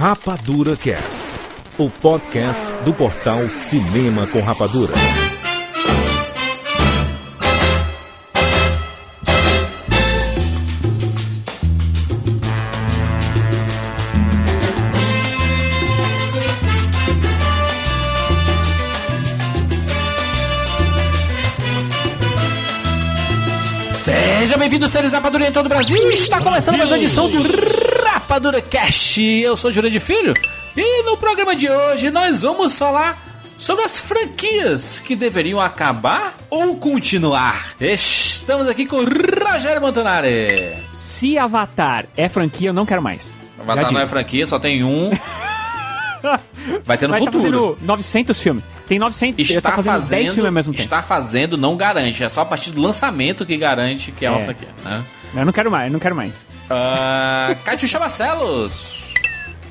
Rapadura Cast, o podcast do portal Cinema com Rapadura. Seja bem-vindo, seres Rapadura em todo o Brasil. Está começando mais uma edição do Rapadura Cast. Eu sou Jurandir Filho e no programa de hoje nós vamos falar sobre as franquias que deveriam acabar ou continuar. Estamos aqui com Rogério Montanari. Se Avatar é franquia, eu não quero mais. Avatar não é franquia, só tem um. Vai ter no Vai tá futuro. fazendo 900 filmes. Tem 900, ele Está tá fazendo 10 fazendo, filmes ao mesmo tempo. está fazendo não garante, é só a partir do lançamento que garante que é, uma É. franquia, né? Eu não quero mais, eu não quero mais. Uh, Catiuxa Barcelos.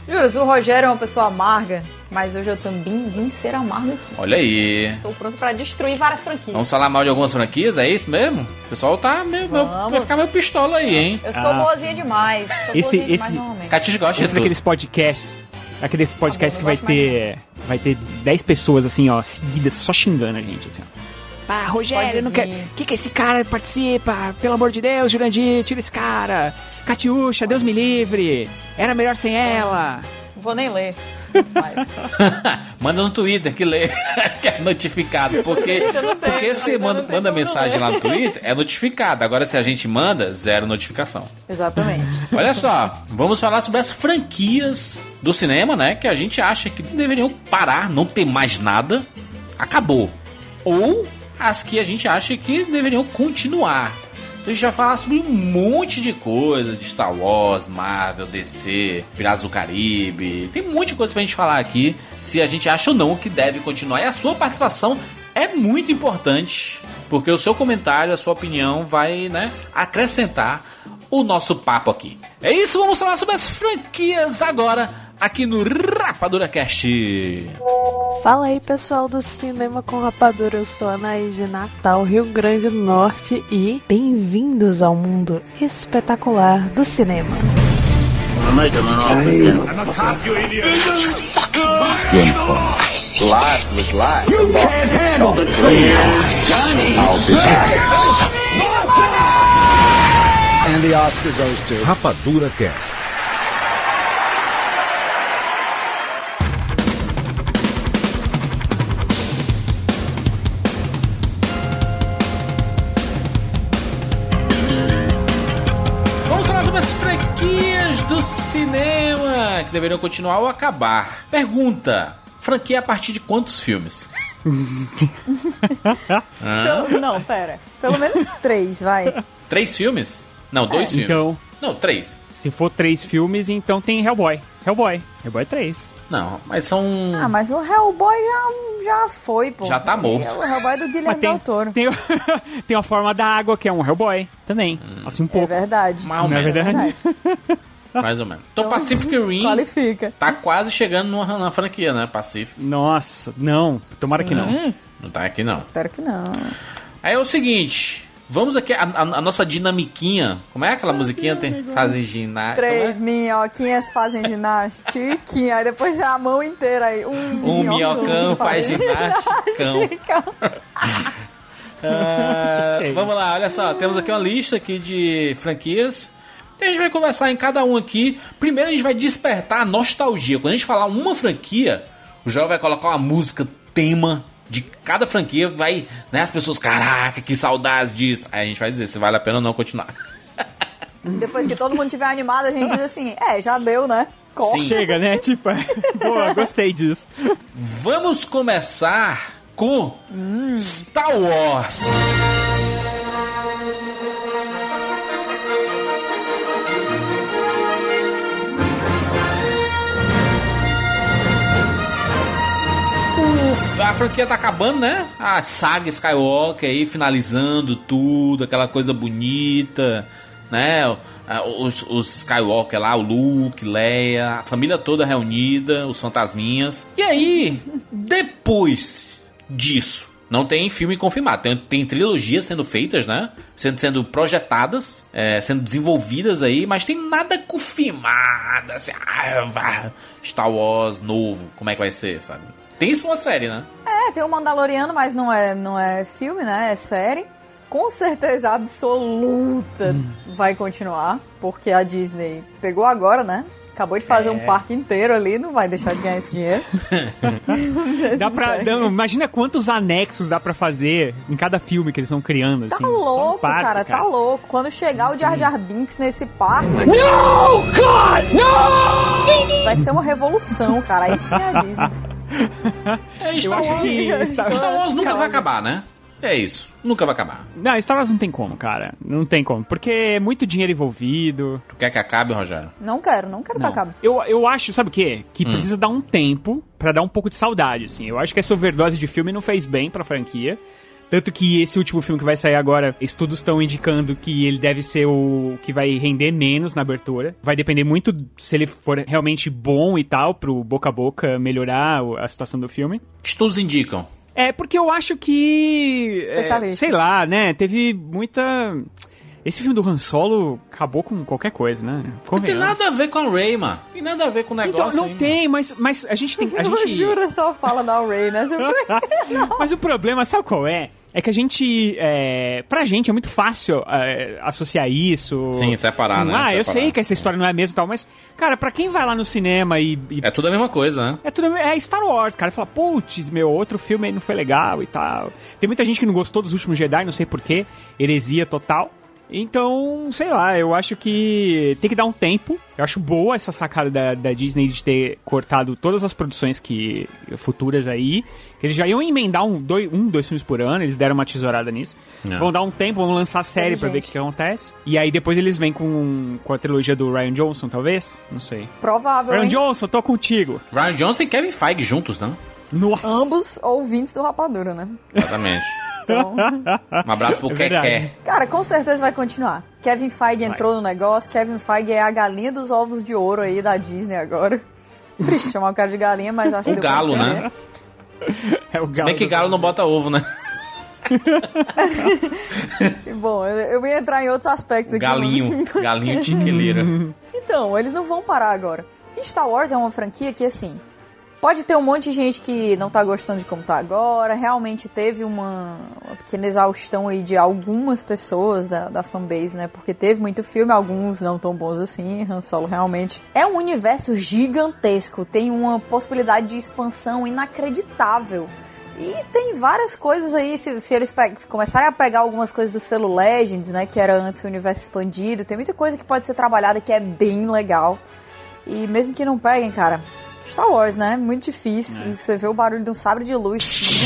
Juras, o Rogério é uma pessoa amarga, mas hoje eu também vim ser amargo aqui. Olha aí. Estou pronto para destruir várias franquias. Vamos falar mal de algumas franquias, é isso mesmo? O pessoal tá meio, meio- Vamos. vai ficar meio pistola aí, hein? Eu sou Ah. boazinha demais. Sou Esse- boazinha demais esse- normalmente. Catiuxa gosta Esse daqueles podcasts. Aqueles podcasts que vai ter. Vai ter 10 pessoas assim, ó, seguidas, só xingando a gente, assim, ó. Pá, Rogério, não quero. O que, que esse cara participa? Pelo amor de Deus, Jurandir, tira esse cara. Catiuxa, Deus me livre. Era melhor sem ela. Não vou nem ler. Manda no Twitter que lê, que é notificado. Porque, porque se manda, manda mensagem lá no Twitter, é notificado. Agora, se a gente manda, zero notificação. exatamente. Olha só, vamos falar sobre as franquias do cinema, né? Que a gente acha que deveriam parar, não ter mais nada, acabou. Ou as que a gente acha que deveriam continuar. A gente já falar sobre um monte de coisa de Star Wars, Marvel, DC, Piratas do Caribe. Tem muita coisa pra gente falar aqui. Se a gente acha ou não que deve continuar. E a sua participação é muito importante. Porque o seu comentário, a sua opinião vai, né, acrescentar o nosso papo aqui. É isso, vamos falar sobre as franquias agora aqui no Rapadura Cast. Fala aí pessoal do Cinema com Rapadura, eu sou a Anaí de Natal, Rio Grande do Norte e bem-vindos ao mundo espetacular do cinema. And the Oscar goes to. Rapadura Cast. Do cinema que deveriam continuar ou acabar. Pergunta: franquia a partir de quantos filmes? Pelo- não, pera. Pelo menos três, vai. Três filmes? Não, dois filmes. Então, Não, três. se for três filmes, então tem Hellboy. Hellboy. Hellboy é 3. Não, mas são. Ah, mas o Hellboy já, já foi, pô. Já tá morto. O Hellboy é do Guilherme tem, Del Toro. tem, tem a forma da água, que é um Hellboy também. Assim um É pouco. verdade. Mais ou Não é verdade? Mais ou menos. Então, Pacific Rim Qualifica. tá quase chegando numa, na franquia, né? Pacific. Nossa, não. Tomara que não. Não tá aqui, não. Espero que não. Aí é o seguinte. Vamos aqui, a, a- a nossa dinamiquinha. Como é aquela musiquinha? Tem, fazem ginástica. Três minhoquinhas fazem ginástica, aí depois a mão inteira aí. Um, Um minhocão faz ginástica. Ah, Ok. vamos lá, olha só. Temos aqui uma lista aqui de franquias. E a gente vai conversar em cada um aqui. Primeiro a gente vai despertar a nostalgia. Quando a gente falar uma franquia, o João vai colocar uma música tema de cada franquia. Vai, né? As pessoas, caraca, que saudades disso. Aí a gente vai dizer se vale a pena ou não continuar. Depois que todo mundo tiver animado, a gente diz assim: é, já deu, né? Corre. Chega, né? Tipo, boa, gostei disso. Vamos começar com Star Wars. A franquia tá acabando, né? A saga Skywalker aí finalizando tudo, aquela coisa bonita, né? Ah, Os, os Skywalker lá, o Luke, Leia, a família toda reunida, os fantasminhas. E aí, depois disso, Não tem filme confirmado. Tem, tem trilogias sendo feitas, né? Sendo, sendo projetadas, é, sendo desenvolvidas aí, mas tem nada confirmado. Assim, ah, Star Wars novo, como é que vai ser, sabe? Tem isso uma série, né? É, tem o Mandaloriano, mas não é, não é filme, né? É série. Com certeza absoluta vai continuar, porque a Disney pegou agora, né? Acabou de fazer É. um parque inteiro ali, não vai deixar de ganhar esse dinheiro. Dá pra, imagina quantos anexos dá pra fazer em cada filme que eles estão criando, Tá assim. Um louco, parque, cara, tá louco. Quando chegar o Jar Jar Binks nesse parque. No, God, no! Vai ser uma revolução, cara. Aí sim é a Disney. É, Eu Star Wars, que Star- Star Wars nunca vai acabar, né? É isso. Nunca vai acabar. Não, Star Wars não tem como, cara. Não tem como. Porque é muito dinheiro envolvido. Tu quer que acabe, Rogério? Não quero, não quero que Não. acabe. Eu, eu acho, sabe o quê? Que Hum. precisa dar um tempo pra dar um pouco de saudade, assim. Eu acho que essa overdose de filme não fez bem pra franquia. Tanto que esse último filme que vai sair agora, estudos estão indicando que ele deve ser o que vai render menos na abertura. Vai depender muito se ele for realmente bom e tal, pro boca a boca melhorar a situação do filme. Estudos indicam. É, porque eu acho que. é, Especialista. sei lá, né? Teve muita. Esse filme do Han Solo acabou com qualquer coisa, né? Não tem nada a ver com a Ray, mano. Tem nada a ver com o negócio Então, não aí, tem, mas, mas a gente tem. A Eu gente... juro, só fala da Ray, né? Mas o problema, sabe qual é? É que a gente. É, pra gente é muito fácil é, associar isso. Sim, separar, com, né? Ah, eu Separar. sei que essa história não é a mesma e tal, mas, cara, pra quem vai lá no cinema e. e É tudo a mesma coisa, né? é tudo é Star Wars, cara. Fala, putz, meu, outro filme aí não foi legal e tal. Tem muita gente que não gostou dos últimos Jedi, não sei porquê. Heresia total. Então, sei lá, eu acho que tem que dar um tempo. Eu acho boa essa sacada da, da Disney de ter cortado todas as produções que futuras aí. Que eles já iam emendar um dois, um, dois filmes por ano, eles deram uma tesourada nisso. É. Vão dar um tempo, vão lançar série pra ver o que, que acontece. E aí depois eles vêm com, com a trilogia do Ryan Johnson, talvez? Não sei. Provável, Ryan hein? Johnson, tô contigo. Ryan Johnson e Kevin Feige juntos, né? Nossa! Ambos ouvintes do Rapadura, né? Exatamente. Então, Um abraço pro É verdade. Keké. cara, com certeza vai continuar. Kevin Feige entrou no negócio. Kevin Feige é a galinha dos ovos de ouro aí da Disney agora. Triste chamar o cara de galinha, mas acho que O deu pra galo, né? É o Se galo. bem que galo não bota ovo, né? Bom, eu, eu ia entrar em outros aspectos aqui. Galinho. Galinho tiqueleiro. Então, eles não vão parar agora. Star Wars é uma franquia que, assim, pode ter um monte de gente que não tá gostando de como tá agora. Realmente teve uma, uma pequena exaustão aí de algumas pessoas da, da fanbase, né? Porque teve muito filme, alguns não tão bons assim. Han Solo realmente é um universo gigantesco, tem uma possibilidade de expansão inacreditável. E tem várias coisas aí, se, se eles se começarem a pegar algumas coisas do selo Legends, né, que era antes o universo expandido, tem muita coisa que pode ser trabalhada que é bem legal. E mesmo que não peguem, cara, Star Wars, né, muito difícil. Você vê o barulho de um sabre de luz.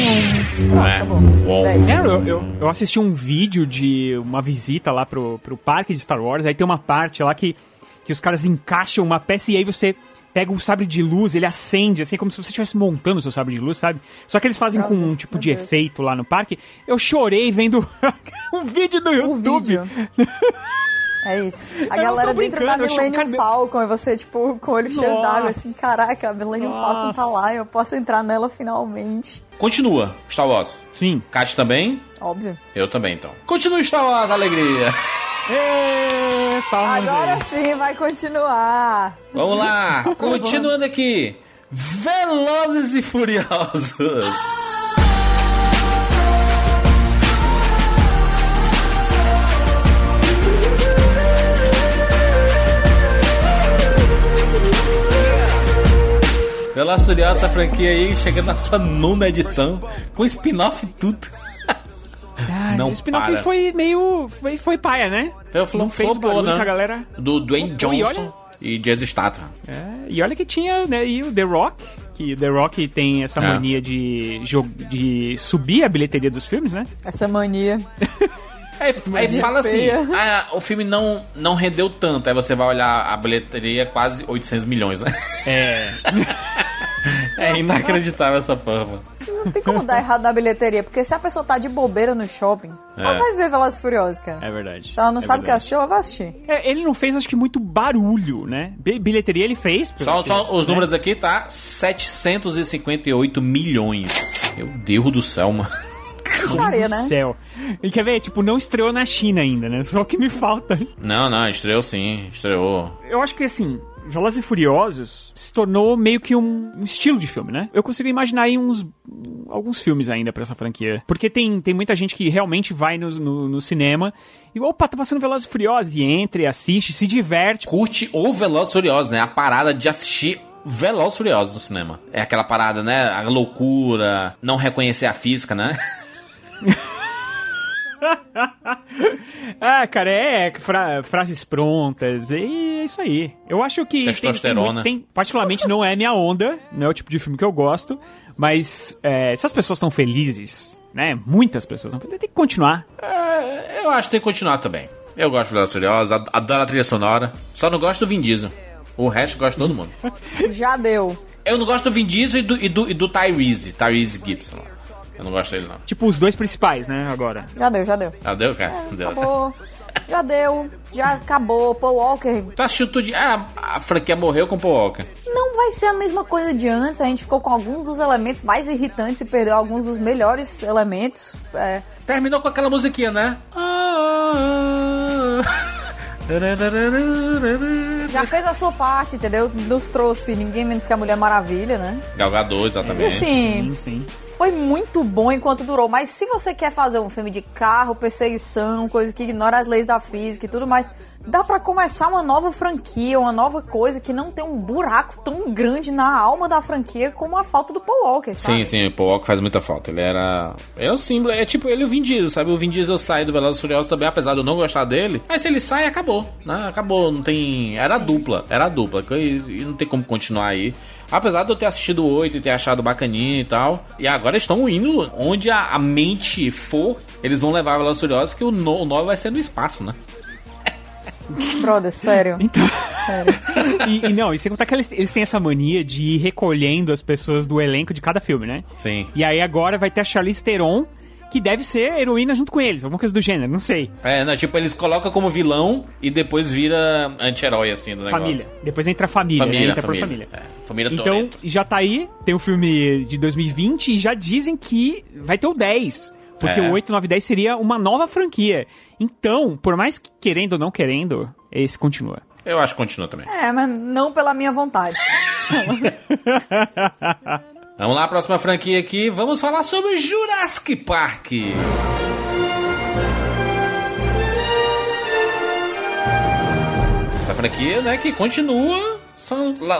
Pronto, É. acabou. É. É, eu, eu, eu assisti um vídeo de uma visita lá pro, pro parque de Star Wars, aí tem uma parte lá que, que os caras encaixam uma peça e aí você pega um sabre de luz, ele acende, assim, como se você estivesse montando o seu sabre de luz, sabe? Só que eles fazem com um tipo de Deus. efeito lá no parque. Eu chorei vendo um vídeo do O YouTube. vídeo. É isso. A Eu galera dentro da Millennium cara, Falcon e você, tipo, com o olho cheio Nossa. d'água, assim, caraca, a Millennium Falcon tá Nossa. lá, eu posso entrar nela finalmente. Continua, Star Wars. Sim. Kat também? Óbvio. Eu também, então. Continua Star Wars, alegria. Ê, palmas Agora aí. sim vai continuar. Vamos lá, continuando aqui. Velozes e Furiosos. E Furiosos, essa franquia aí, chegando na sua nona edição, com spin-off e tudo. Não o spin-off foi meio. Foi, foi paia, né? Foi, foi, Não fez barulho né? galera. Do Dwayne e Johnson olha- e Jason Statham. É, e olha que tinha, né, e o The Rock, que The Rock tem essa É. mania de, de subir a bilheteria dos filmes, né? Essa mania. Aí, aí fala assim, ah, o filme não, não rendeu tanto. Aí você vai olhar a bilheteria, quase 800 milhões, né? É. É inacreditável essa forma. Não tem como dar errado na bilheteria, porque se a pessoa tá de bobeira no shopping, ela É. vai ver Velozes e Furiosos, cara. É verdade. Se ela não É sabe o que assistiu, ela vai assistir. É, ele não fez, acho que, muito barulho, né? Bi- Bilheteria ele fez. Só, só os né? números aqui, tá? 758 milhões. Meu Deus do céu, mano. Puxaria, né? céu. E quer ver? Tipo, não estreou na China ainda, né? Só o que me falta. Não, não, estreou sim, estreou. Eu acho que, assim, Velozes e Furiosos se tornou meio que um, um estilo de filme, né? Eu consigo imaginar aí uns alguns filmes ainda pra essa franquia. Porque tem, tem muita gente que realmente vai no, no, no cinema e, opa, tá passando Velozes e Furiosos, e entra e assiste, se diverte. Curte o Velozes e Furiosos, né? A parada de assistir Velozes e Furiosos no cinema. É aquela parada, né? A loucura, não reconhecer a física, né? ah, cara, é fra- frases prontas, e é isso aí. Eu acho que. tem- Testosterona. Tem, tem- particularmente não é minha onda, não é o tipo de filme que eu gosto, mas é, se as pessoas estão felizes, né? Muitas pessoas estão felizes, tem que continuar. É, eu acho que tem que continuar também. Eu gosto de Velozes Furiosos, ad- adoro a trilha sonora. Só não gosto do Vin Diesel. O resto gosto de todo mundo. Já deu. Eu não gosto do Vin Diesel e do, e do, e do Tyrese, Tyrese Gibson. Eu não gosto dele, não. Tipo, os dois principais, né? Agora. Já deu, já deu. Ah, deu, cara? Deu. Acabou. Já deu. Já acabou. Paul Walker Tu assistiu tudo de... Ah, a franquia morreu com o Paul Walker. não vai ser a mesma coisa de antes. A gente ficou com alguns dos elementos mais irritantes e perdeu alguns dos melhores elementos. É, Terminou com aquela musiquinha, né? já fez a sua parte, entendeu? Nos trouxe ninguém menos que a Mulher Maravilha, né? Galgador, E exatamente. assim, Sim, sim. Foi muito bom enquanto durou. Mas se você quer fazer um filme de carro, perseguição, coisa que ignora as leis da física e tudo mais, dá pra começar uma nova franquia, uma nova coisa que não tem um buraco tão grande na alma da franquia como a falta do Paul Walker, sabe? Sim, sim, o Paul Walker faz muita falta. Ele era. É o símbolo, é tipo ele e o Vin Diesel, sabe? O Vin Diesel sai do Velozes Furiosos também, apesar de eu não gostar dele. Mas se ele sai, acabou, né? Acabou, não tem. Era a dupla, era dupla. E não tem como continuar aí. Apesar de eu ter assistido o 8 e ter achado bacaninha e tal. E agora estão indo onde a, a mente for, eles vão levar Velozes e Furiosos, que o 9 vai ser no espaço, né? Brother, sério. Então. sério. E, e não, e sem contar que eles, eles têm essa mania de ir recolhendo as pessoas do elenco de cada filme, né? Sim. E aí agora vai ter a Charlize Theron, que deve ser heroína junto com eles, alguma coisa do gênero, não sei. É, não, tipo, eles colocam como vilão e depois vira anti-herói, assim, do negócio. Família. Depois entra a família, Família, né? Entra família. por família. É, família Então, Toretto. já tá aí, tem o filme de 2020 e já dizem que vai ter o 10. Porque É. o 8, 9 10 seria uma nova franquia. Então, por mais que querendo ou não querendo, esse continua. Eu acho que continua também. É, mas não pela minha vontade. Vamos lá, próxima franquia aqui. Vamos falar sobre Jurassic Park. Essa franquia, né, que continua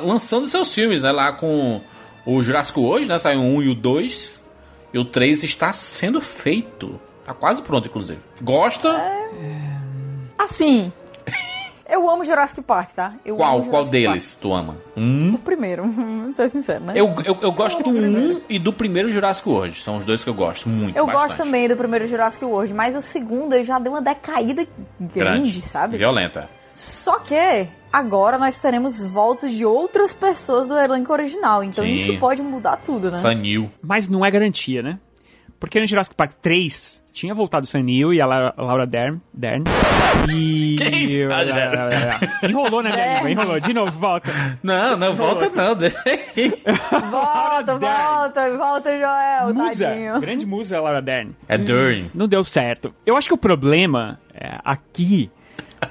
lançando seus filmes, né, lá com o Jurassic World, né, saiu o 1 e o 2. E o 3 está sendo feito. Tá quase pronto, inclusive. Gosta? Assim, eu amo Jurassic Park, tá? Eu qual amo qual deles tu ama? Hum? Park. O primeiro, pra ser sincero, né? Eu, eu, eu gosto do 1 e do primeiro Jurassic World. São os dois que eu gosto muito. Eu bastante. gosto também do primeiro Jurassic World, mas o segundo ele já deu uma decaída grande, sabe? Violenta. Só que agora nós teremos voltas de outras pessoas do elenco original, então Sim. isso pode mudar tudo, né? Sanil. Mas não é garantia, né? Porque no Jurassic Park 3 tinha voltado o Sam Neill e a La- Laura Dern. Dern e. Quem? Ah, já. Enrolou, né, minha É. língua? Enrolou. De novo, volta. Não, não, volta não. Volta, volta, volta, Joel, Musa. tadinho. Grande musa, Laura Dern. É Dern. Não deu certo. Eu acho que o problema é, aqui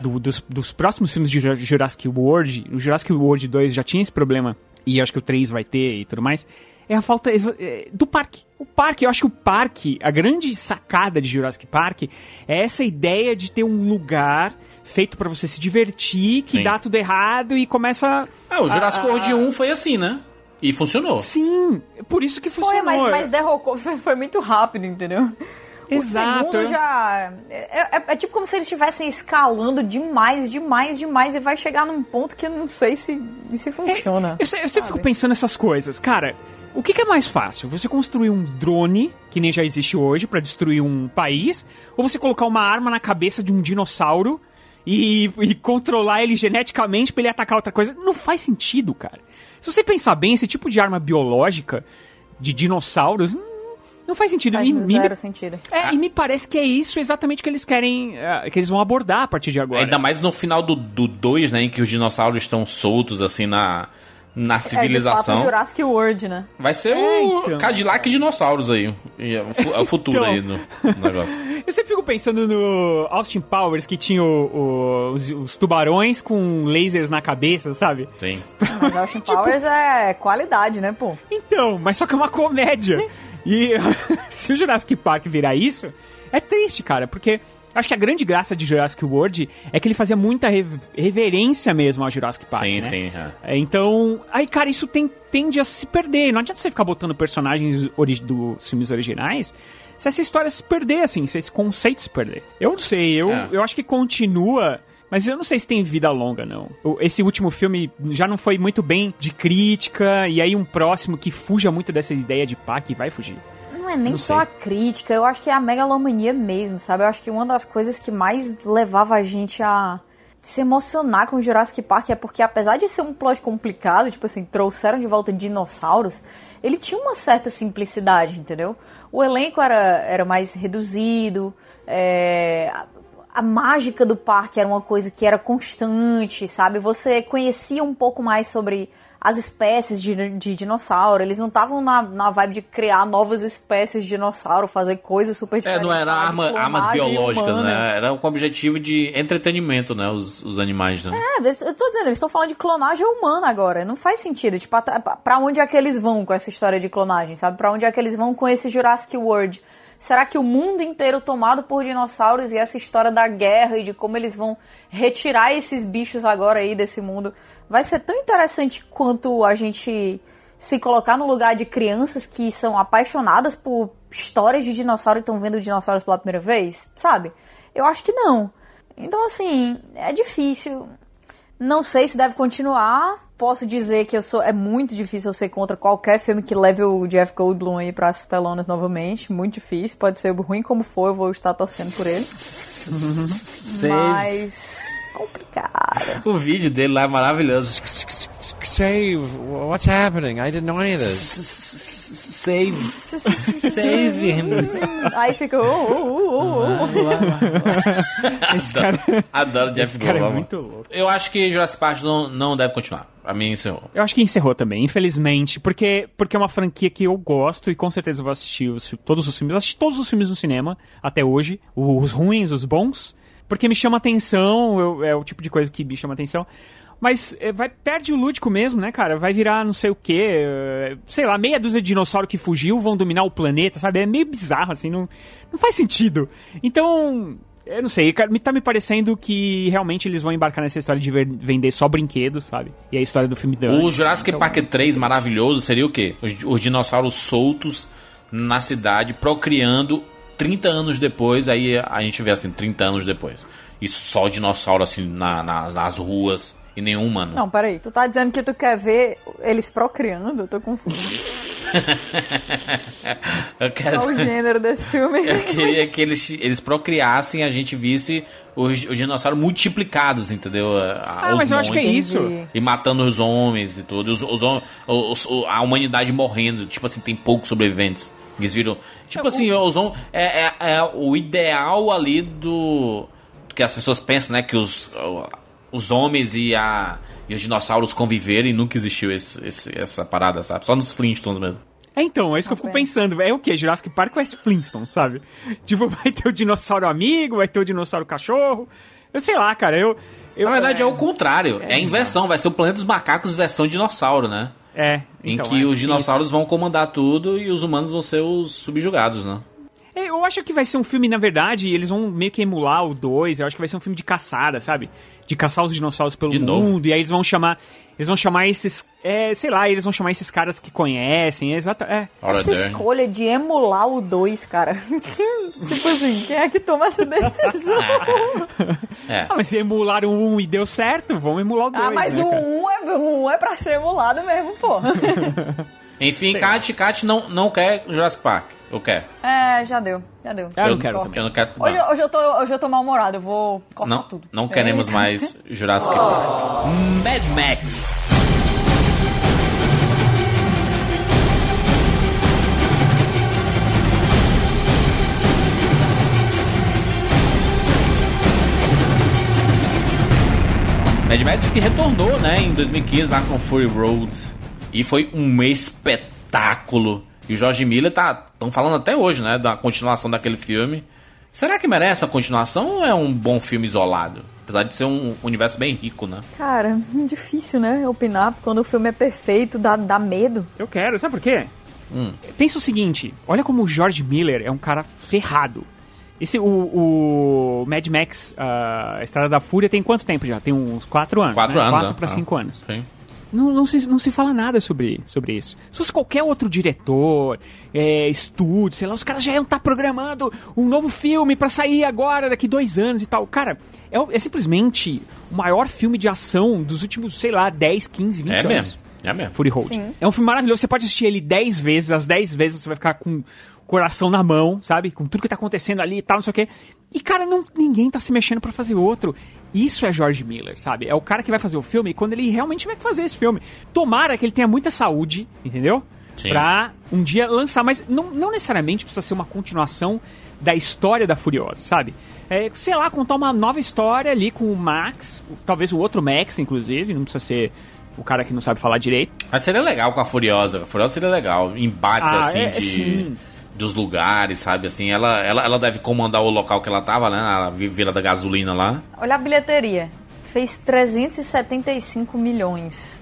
do- dos, dos próximos filmes de Ju- Jurassic World, o Jurassic World 2 já tinha esse problema, e acho que o 3 vai ter e tudo mais, é a falta é, do parque. O parque, eu acho que o parque, a grande sacada de Jurassic Park é essa ideia de ter um lugar feito pra você se divertir, que Sim. dá tudo errado e começa. Ah, o Jurassic a- a- World 1 foi assim, né? E funcionou. Sim, por isso que Foi, funcionou. mas, mas derrocou, foi, foi muito rápido, entendeu? Exato. O segundo já. É, é- é tipo como se eles estivessem escalando demais, demais, demais, e vai chegar num ponto que eu não sei se, se funciona. Eu, se- eu sempre fico pensando nessas coisas. Cara, o que, que é mais fácil? Você construir um drone, que nem já existe hoje, pra destruir um país? Ou você colocar uma arma na cabeça de um dinossauro e, e controlar ele geneticamente pra ele atacar outra coisa? Não faz sentido, cara. Se você pensar bem, esse tipo de arma biológica de dinossauros. hum, Não faz sentido. Faz E- e zero me- sentido. é, e me parece que é isso exatamente que eles querem. eh, que eles vão abordar a partir de agora. Ainda mais no final do 2, né? Em que os dinossauros estão soltos, assim, na, na É, de fato, civilização. Jurassic World, né? Vai ser É, o então. Cadillac dinossauros aí. É o, é o futuro Então. aí do, negócio. Eu sempre fico pensando no Austin Powers, que tinha o- o- os, os tubarões com lasers na cabeça, sabe? Sim. Mas Austin Powers é qualidade, né, pô? Então, mas só que é uma comédia. E se o Jurassic Park virar isso, é triste, cara, porque acho que a grande graça de Jurassic World é que ele fazia muita rev- reverência mesmo ao Jurassic Park. sim, né? sim. é. É, Então, aí, cara, isso tem- tende a se perder. Não adianta você ficar botando personagens dos filmes originais se essa história se perder, assim, se esse conceito se perder. Eu não sei, eu, É. eu acho que continua. Mas eu não sei se tem vida longa, não. Esse último filme já não foi muito bem de crítica, e aí um próximo que fuja muito dessa ideia de pá, que vai fugir. Não é nem Não só a crítica, eu acho que é a megalomania mesmo, sabe? Eu acho que uma das coisas que mais levava a gente a se emocionar com o Jurassic Park é porque, apesar de ser um plot complicado, tipo assim, trouxeram de volta dinossauros, ele tinha uma certa simplicidade, entendeu? O elenco era, era mais reduzido, é, a mágica do parque era uma coisa que era constante, sabe? Você conhecia um pouco mais sobre as espécies de, de dinossauro. Eles não estavam na, na vibe de criar novas espécies de dinossauro, fazer coisas super É, diferentes. não era arma, armas biológicas, humana. né? Era com o objetivo de entretenimento, né? Os, os animais, né? É, eu tô dizendo, eles estão falando de clonagem humana agora. Não faz sentido. Tipo, pra onde é que eles vão com essa história de clonagem, sabe? Pra onde é que eles vão com esse Jurassic World? Será que o mundo inteiro tomado por dinossauros e essa história da guerra e de como eles vão retirar esses bichos agora aí desse mundo vai ser tão interessante quanto a gente se colocar no lugar de crianças que são apaixonadas por histórias de dinossauro e estão vendo dinossauros pela primeira vez, sabe? Eu acho que não. Então, assim, é difícil. Não sei se deve continuar. Posso dizer que eu sou. É muito difícil eu ser contra qualquer filme que leve o Jeff Goldblum aí pras telonas novamente. Muito difícil. Pode ser ruim como for, eu vou estar torcendo por ele. Mas. Complicado. O vídeo dele lá é maravilhoso. Save. What's happening? I didn't know any of this. Save. Save him. Aí fica. Uh, uh, uh, uh, uh. Esse cara, Adoro Jeff esse cara é Goldblum. muito louco. Eu acho que Jurassic Park não, não deve continuar. A mim encerrou. Eu acho que encerrou também, infelizmente, porque, porque é uma franquia que eu gosto e com certeza eu vou assistir os todos os filmes. Eu assisti todos os filmes no cinema até hoje, os ruins, os bons, porque me chama atenção, eu- é o tipo de coisa que me chama atenção. Mas é, vai, perde o lúdico mesmo, né, cara? Vai virar não sei o quê. é, sei lá, meia dúzia de dinossauro que fugiu vão dominar o planeta, sabe? É meio bizarro, assim, não, não faz sentido. Então, eu não sei, cara, me tá me parecendo que realmente eles vão embarcar nessa história de ver- vender só brinquedos, sabe? E a história do filme da O Jurassic Park 3 maravilhoso seria o quê? Os, os dinossauros soltos na cidade, procriando 30 anos depois, aí a gente vê assim, 30 anos depois. E só dinossauro assim na- na- nas ruas e nenhum humano. Não, peraí. Tu tá dizendo que tu quer ver eles procriando? Eu tô confuso. Eu quero. Qual o gênero desse filme? Eu queria que eles, eles procriassem e a gente visse os, os dinossauros multiplicados, entendeu? Ah, mas eu acho que é isso. E matando os homens e tudo. Os, os, os- a humanidade morrendo. Tipo assim, tem poucos sobreviventes. Eles viram. Tipo assim, os hom- é, é, é o ideal ali do. que as pessoas pensam, né? Que os, os homens e, a, e os dinossauros conviveram e nunca existiu esse, esse- essa parada, sabe? Só nos Flintstones mesmo. É, então, é isso que eu fico Ok. pensando. É o quê? Jurassic Park com Flintstones, sabe? Tipo, vai ter o dinossauro amigo, vai ter o dinossauro cachorro. Eu sei lá, cara, eu... eu Na verdade, é, o contrário. É, a inversão. Vai ser o planeta dos macacos versão dinossauro, né? É. Em então, que é, os dinossauros vão comandar tudo e os humanos vão ser os subjugados, né? É, eu acho que vai ser um filme, na verdade, eles vão meio que emular o 2. Eu acho que vai ser um filme de caçada, sabe? De caçar os dinossauros pelo De mundo. novo? E aí eles vão chamar. Eles vão chamar esses. É, sei lá, eles vão chamar esses caras que conhecem. É exata. É. Essa dele. escolha de emular o 2, cara. tipo assim, quem é que toma essa decisão? É. Ah, mas se emularam um e deu certo, vamos emular o 2. ah, mas né, o cara? 1 um é, o um é pra ser emulado mesmo, pô. Enfim, Kat, Kat não, não quer Jurassic Park. Eu quero. é, já deu, já deu. Ah, eu não quero Eu também. não quero. Hoje, não. hoje, eu tô, hoje eu tô mal-humorado, eu vou cortar Não, tudo. não queremos É. mais Jurassic Park. Mad Max. Mad Max que retornou, né, em 2015 lá com Fury Road. E foi um espetáculo. E o George Miller tá. Estão falando até hoje, né? Da continuação daquele filme. Será que merece a continuação ou é um bom filme isolado? Apesar de ser um universo bem rico, né? Cara, difícil, né? Opinar quando o filme é perfeito, dá, dá medo. Eu quero, sabe por quê? Hum. Pensa o seguinte, olha como o George Miller é um cara ferrado. Esse, o, o Mad Max, uh, a Estrada da Fúria, tem quanto tempo já? Tem uns 4 anos. Quatro né? anos, Quatro né? pra Ah. 5 anos. Sim. Não, não, se, não se fala nada sobre, sobre isso. Se fosse qualquer outro diretor, é, estúdio, sei lá, os caras já iam estar programando um novo filme pra sair agora, daqui dois anos e tal. Cara, é, é simplesmente o maior filme de ação dos últimos, sei lá, 10, 15, 20 É anos. mesmo. É mesmo. Fury Road. Sim. É um filme maravilhoso, você pode assistir ele 10 vezes, as 10 vezes você vai ficar com o coração na mão, sabe? Com tudo que tá acontecendo ali e tal, não sei o quê. E, cara, não, ninguém tá se mexendo pra fazer outro. Isso é George Miller, sabe? É o cara que vai fazer o filme quando ele realmente que fazer esse filme. Tomara que ele tenha muita saúde, entendeu? Sim. Pra um dia lançar, mas não, não necessariamente precisa ser uma continuação da história da Furiosa, sabe? É, sei lá, contar uma nova história ali com o Max, talvez o outro Max, inclusive, não precisa ser o cara que não sabe falar direito. Mas seria legal com a Furiosa. A Furiosa seria legal. Embates Ah, assim é- de. sim. Dos lugares, sabe? Assim, ela, ela, ela deve comandar o local que ela tava, né? Na Vi- Vila da Gasolina lá. Olha a bilheteria. Fez 375 milhões.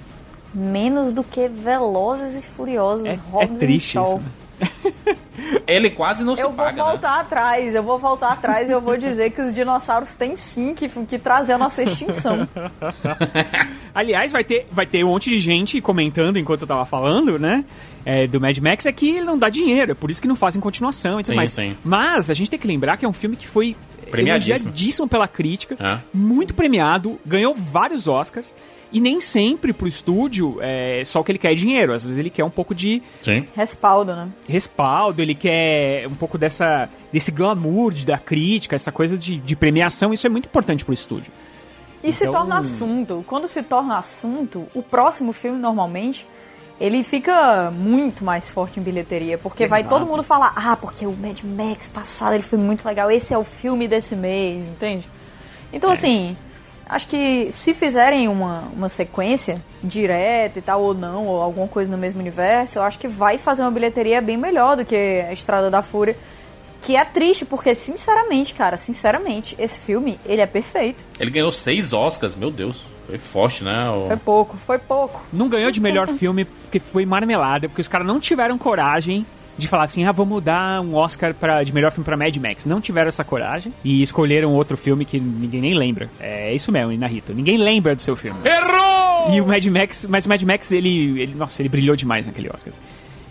Menos do que Velozes e Furiosos, É, é Hobbs triste and isso, né? Ele quase não se Eu vou paga, né? voltar atrás, eu vou voltar atrás e eu vou dizer que os dinossauros têm sim que, que trazer a nossa extinção. Aliás, vai ter, vai ter um monte de gente comentando enquanto eu tava falando, né? é, do Mad Max, é que ele não dá dinheiro, é por isso que não fazem continuação e tudo Sim, mais. sim. Mas a gente tem que lembrar que é um filme que foi Premiadíssimo. elogiadíssimo pela crítica, É. muito premiado, ganhou vários Oscars. E nem sempre pro estúdio é só o que ele quer é dinheiro. Às vezes ele quer um pouco de Sim. Respaldo, né? respaldo, ele quer um pouco dessa, desse glamour de- da crítica, essa coisa de, de premiação. Isso é muito importante pro estúdio. E se Então- torna assunto. Quando se torna assunto, o próximo filme, normalmente, ele fica muito mais forte em bilheteria. Porque vai Exato. todo mundo falar, ah, porque o Mad Max passado ele foi muito legal, esse é o filme desse mês, entende? Então, assim, acho que se fizerem uma, uma sequência direta e tal, ou não, ou alguma coisa no mesmo universo, eu acho que vai fazer uma bilheteria bem melhor do que a Estrada da Fúria. Que é triste, porque, sinceramente, cara, sinceramente, esse filme, ele é perfeito. Ele ganhou seis Oscars, meu Deus. Foi forte, né? O- Foi pouco, foi pouco. Não ganhou de melhor filme porque foi marmelada, porque os caras não tiveram coragem de falar assim, ah, vamos dar um Oscar pra, de melhor filme pra Mad Max. Não tiveram essa coragem e escolheram outro filme que ninguém nem lembra. É isso mesmo, Inarito. Ninguém lembra do seu filme. Errou! E o Mad Max, mas o Mad Max, ele, ele, nossa, ele brilhou demais naquele Oscar.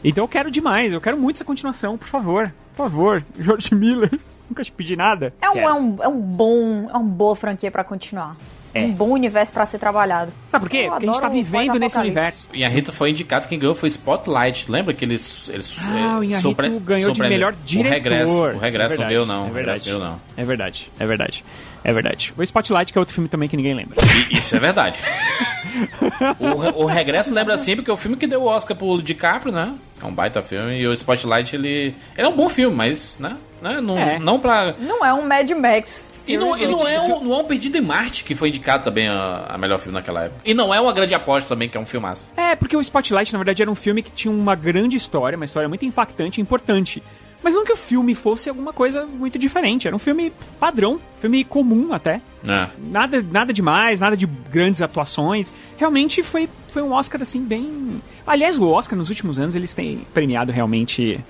Então eu quero demais, eu quero muito essa continuação, por favor. Por favor, George Miller. Nunca te pedi nada. É um, é um, é um bom, é uma boa franquia pra continuar. É. Um bom universo pra ser trabalhado. Sabe por quê? Eu Porque a gente tá vivendo nesse universo. E a Rita foi indicado, quem ganhou foi Spotlight. Lembra que eles. eles Ah, o Inharito surpre- ganhou de surpreende- melhor diretor. O regresso, o regresso É não verdade, deu, não. É verdade. deu, não. É verdade, é verdade. É verdade. O Spotlight, que é outro filme também que ninguém lembra. Isso é verdade. o, o regresso lembra assim, porque é o filme que deu o Oscar pro DiCaprio, né? É um baita filme. E o Spotlight, ele. Ele é um bom filme, mas, né? né? Não, É. não pra. Não é um Mad Max. E não, e não, é um, não é um Perdido em Marte, que foi indicado também a, a melhor filme naquela época. E não é uma grande aposta também, que é um filmaço. É, porque o Spotlight, na verdade, era um filme que tinha uma grande história, uma história muito impactante e importante. Mas não que o filme fosse alguma coisa muito diferente. Era um filme padrão, filme comum até. né? Nada, nada demais, nada de grandes atuações. Realmente foi, foi um Oscar assim bem. Aliás, o Oscar nos últimos anos eles têm premiado realmente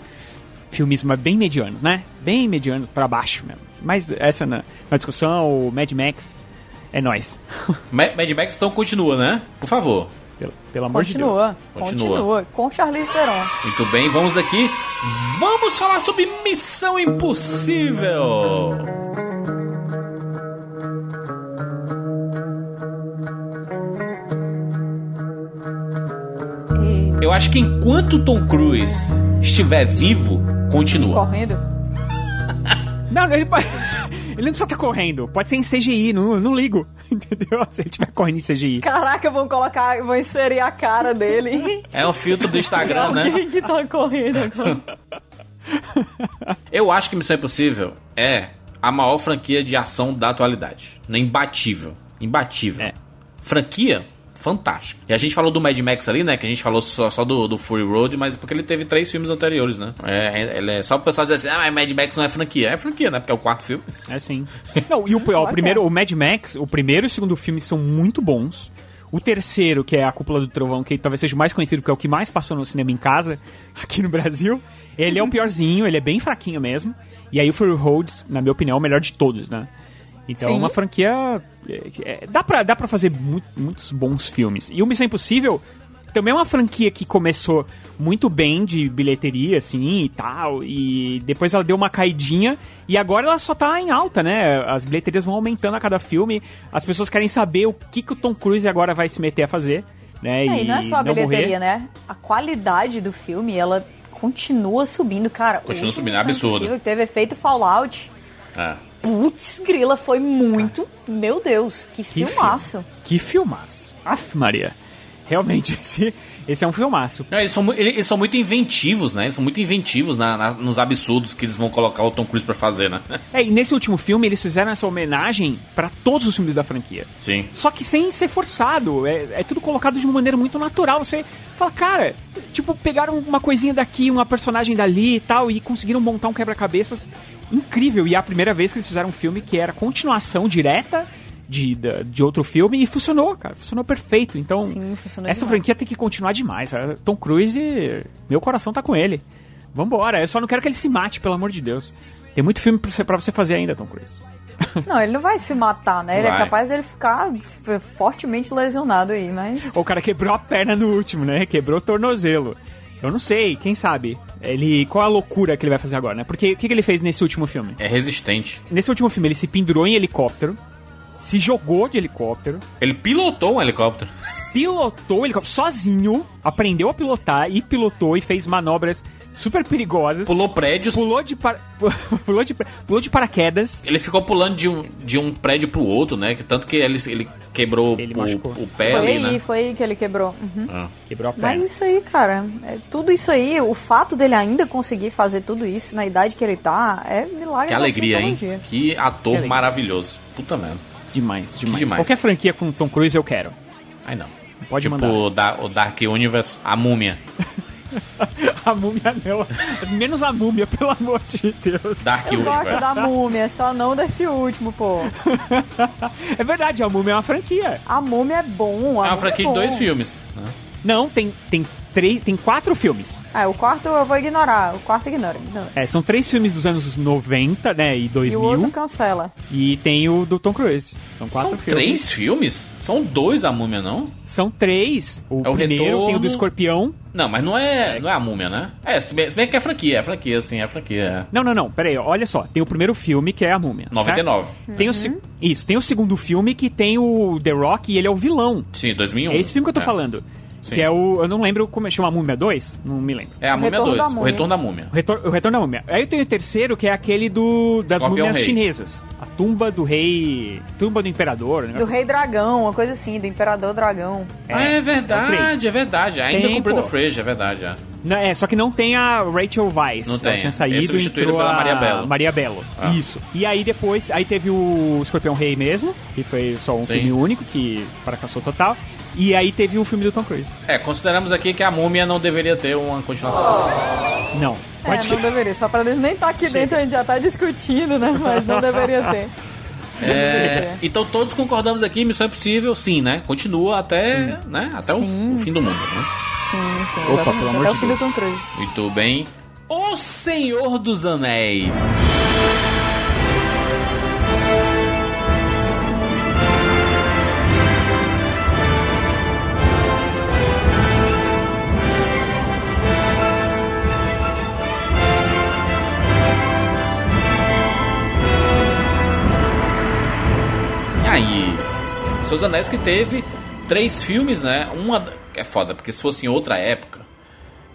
filmes bem medianos, né? Bem medianos pra baixo mesmo. Mas essa na, na discussão, o Mad Max é nóis. Ma- Mad Max então continua, né? Por favor. Pelo, pelo amor de Continua, Deus. Continua. continua. Com Charlize Theron. Muito bem, vamos aqui. Vamos falar sobre Missão Impossível. E Eu acho que enquanto Tom Cruise estiver vivo, continua. correndo. Não, ele, pode- ele não precisa estar correndo. Pode ser em CGI, não, não ligo. Entendeu? Se ele estiver correndo em CGI. Caraca, vão colocar, vão inserir a cara dele. É um filtro do Instagram, né? Alguém que tá correndo agora. Eu acho que Missão Impossível é a maior franquia de ação da atualidade. Não é imbatível. Imbatível. É. Franquia? Fantástico. E a gente falou do Mad Max ali, né? Que a gente falou só, só do, do Fury Road, mas porque ele teve três filmes anteriores, né? É, é- ele é só o pessoal dizer assim, ah, mas Mad Max não é franquia. É franquia, né? Porque é o quarto filme. É sim. Não, e o, ó, o primeiro, o Mad Max, o primeiro e o segundo filme são muito bons. O terceiro, que é a Cúpula do Trovão, que talvez seja o mais conhecido, que é o que mais passou no cinema em casa, aqui no Brasil, ele é o piorzinho, ele é bem fraquinho mesmo. E aí o Fury Roads, na minha opinião, é o melhor de todos, né? Então é Sim. uma franquia. é, é, dá, pra, dá pra fazer mu- muitos bons filmes. E o Missão Impossível também é uma franquia que começou muito bem de bilheteria, assim, e tal. E depois ela deu uma caidinha. E agora ela só tá em alta, né? As bilheterias vão aumentando a cada filme. As pessoas querem saber o que, que o Tom Cruise agora vai se meter a fazer. Né? É, e não é só a bilheteria, morrer. né? A qualidade do filme, ela continua subindo, cara. Continua subindo, é absurdo. Teve efeito Fallout. É. Putz, grila, foi muito. Meu Deus, que, Que filmaço. Que filmaço. Aff, Maria. Realmente, esse, esse é um filmaço. Não, eles, são, eles, eles são muito inventivos, né? Eles são muito inventivos na- na- nos absurdos que eles vão colocar o Tom Cruise pra fazer, né? É, e nesse último filme eles fizeram essa homenagem pra todos os filmes da franquia. Sim. Só que sem ser forçado. É, é tudo colocado de uma maneira muito natural. Você fala, cara, tipo, pegaram uma coisinha daqui, uma personagem dali e tal, e conseguiram montar um quebra-cabeças incrível. E é a primeira vez que eles fizeram um filme que era continuação direta de, da- de outro filme e funcionou, cara. Funcionou perfeito. Então, Sim, funcionou essa demais. franquia tem que continuar demais. cara. Tom Cruise, meu coração tá com ele. Vambora, eu só não quero que ele se mate, pelo amor de Deus. Tem muito filme pra você, pra você fazer ainda, Tom Cruise. Não, ele não vai se matar, né? Ele é Vai. capaz dele ficar fortemente lesionado aí, mas. O cara quebrou a perna no último, né? Quebrou o tornozelo. Eu não sei, quem sabe? Ele. Qual a loucura que ele vai fazer agora, né? Porque o que, que ele fez nesse último filme? É resistente. Nesse último filme, ele se pendurou em helicóptero, se jogou de helicóptero, Ele pilotou um helicóptero. pilotou o helicóptero sozinho, aprendeu a pilotar e pilotou e fez manobras super perigosas. Pulou prédios. Pulou de, par... pulou de, pulou de paraquedas. Ele ficou pulando de um, de um prédio pro outro, né? Que Tanto que ele, ele quebrou Ele o, o pé Foi ali, aí, né? foi aí que ele quebrou. Uhum. Ah. Quebrou a perna. Mas isso aí, cara, é, tudo isso aí, o fato dele ainda conseguir fazer tudo isso na idade que ele tá, é milagre Que alegria, hein? Que ator alegria. maravilhoso. Puta merda. Demais, demais, demais. Qualquer franquia com Tom Cruise eu quero. Ai não. Pode tipo mandar. o Da- o Dark Universe, a múmia. A múmia não. Menos a múmia, pelo amor de Deus. Dark Eu gosto Universe. da múmia, só não desse último, pô. É verdade, a múmia é uma franquia. A múmia é bom. A É uma múmia franquia é de dois filmes. né? Não, tem, tem três, tem quatro filmes. Ah, o quarto eu vou ignorar. O quarto ignora. ignora. É, são três filmes dos anos 90, né, e E 2000. o outro cancela. E tem o do Tom Cruise. São quatro São filmes. três filmes? São dois a múmia, não? São três. O É o primeiro Retorno. tem o do escorpião. Não, mas não é, não é a múmia, né? É, se bem, se bem que é franquia, é franquia, sim, é franquia. Não, não, não. Pera aí, olha só. Tem o primeiro filme, que é a múmia. 99. certo? Tem o se- Isso, tem o segundo filme que tem o The Rock e ele é o vilão. Sim, 2001. É esse filme que eu tô É. falando. Sim. Que é o. Eu não lembro como é. Chama Múmia 2? Não me lembro. É a múmia Retorno 2, da o retorno da múmia. O retorno, o retorno da múmia. Aí tem o terceiro, que é aquele do das Escorpião múmias Rei. chinesas. A tumba do rei. Tumba do imperador. um Do negócio Rei Dragão, uma coisa assim, do Imperador Dragão. assim. ah, é o verdade, três. é verdade. Ainda Tem, com o Brandon pô. Fraser, é verdade. É. Não, é, só que não tem a Rachel Weisz. Não Ela tem. tinha É saído e entrou pela a Maria Bello. Maria Bello. Ah. Isso. E aí depois, aí teve o Escorpião Rei mesmo, que foi só um Sim. filme único, que fracassou total. E aí teve o filme do Tom Cruise. É, consideramos aqui que a múmia não deveria ter uma continuação. Não. Pode é, não deveria. Só pra eles nem estar aqui dentro, a gente já tá discutindo, né? Mas não deveria ter. É, então todos concordamos aqui, Missão Impossível, sim, né? Continua até, né? até o, Sim. o fim do mundo, né? Sim, sim. Opa, exatamente. pelo amor Até de o fim Deus. do Tom Cruise. Muito bem. O Senhor dos Anéis. Aí? Seus Anéis que teve três filmes, né? Uma. É foda, porque se fosse em outra época,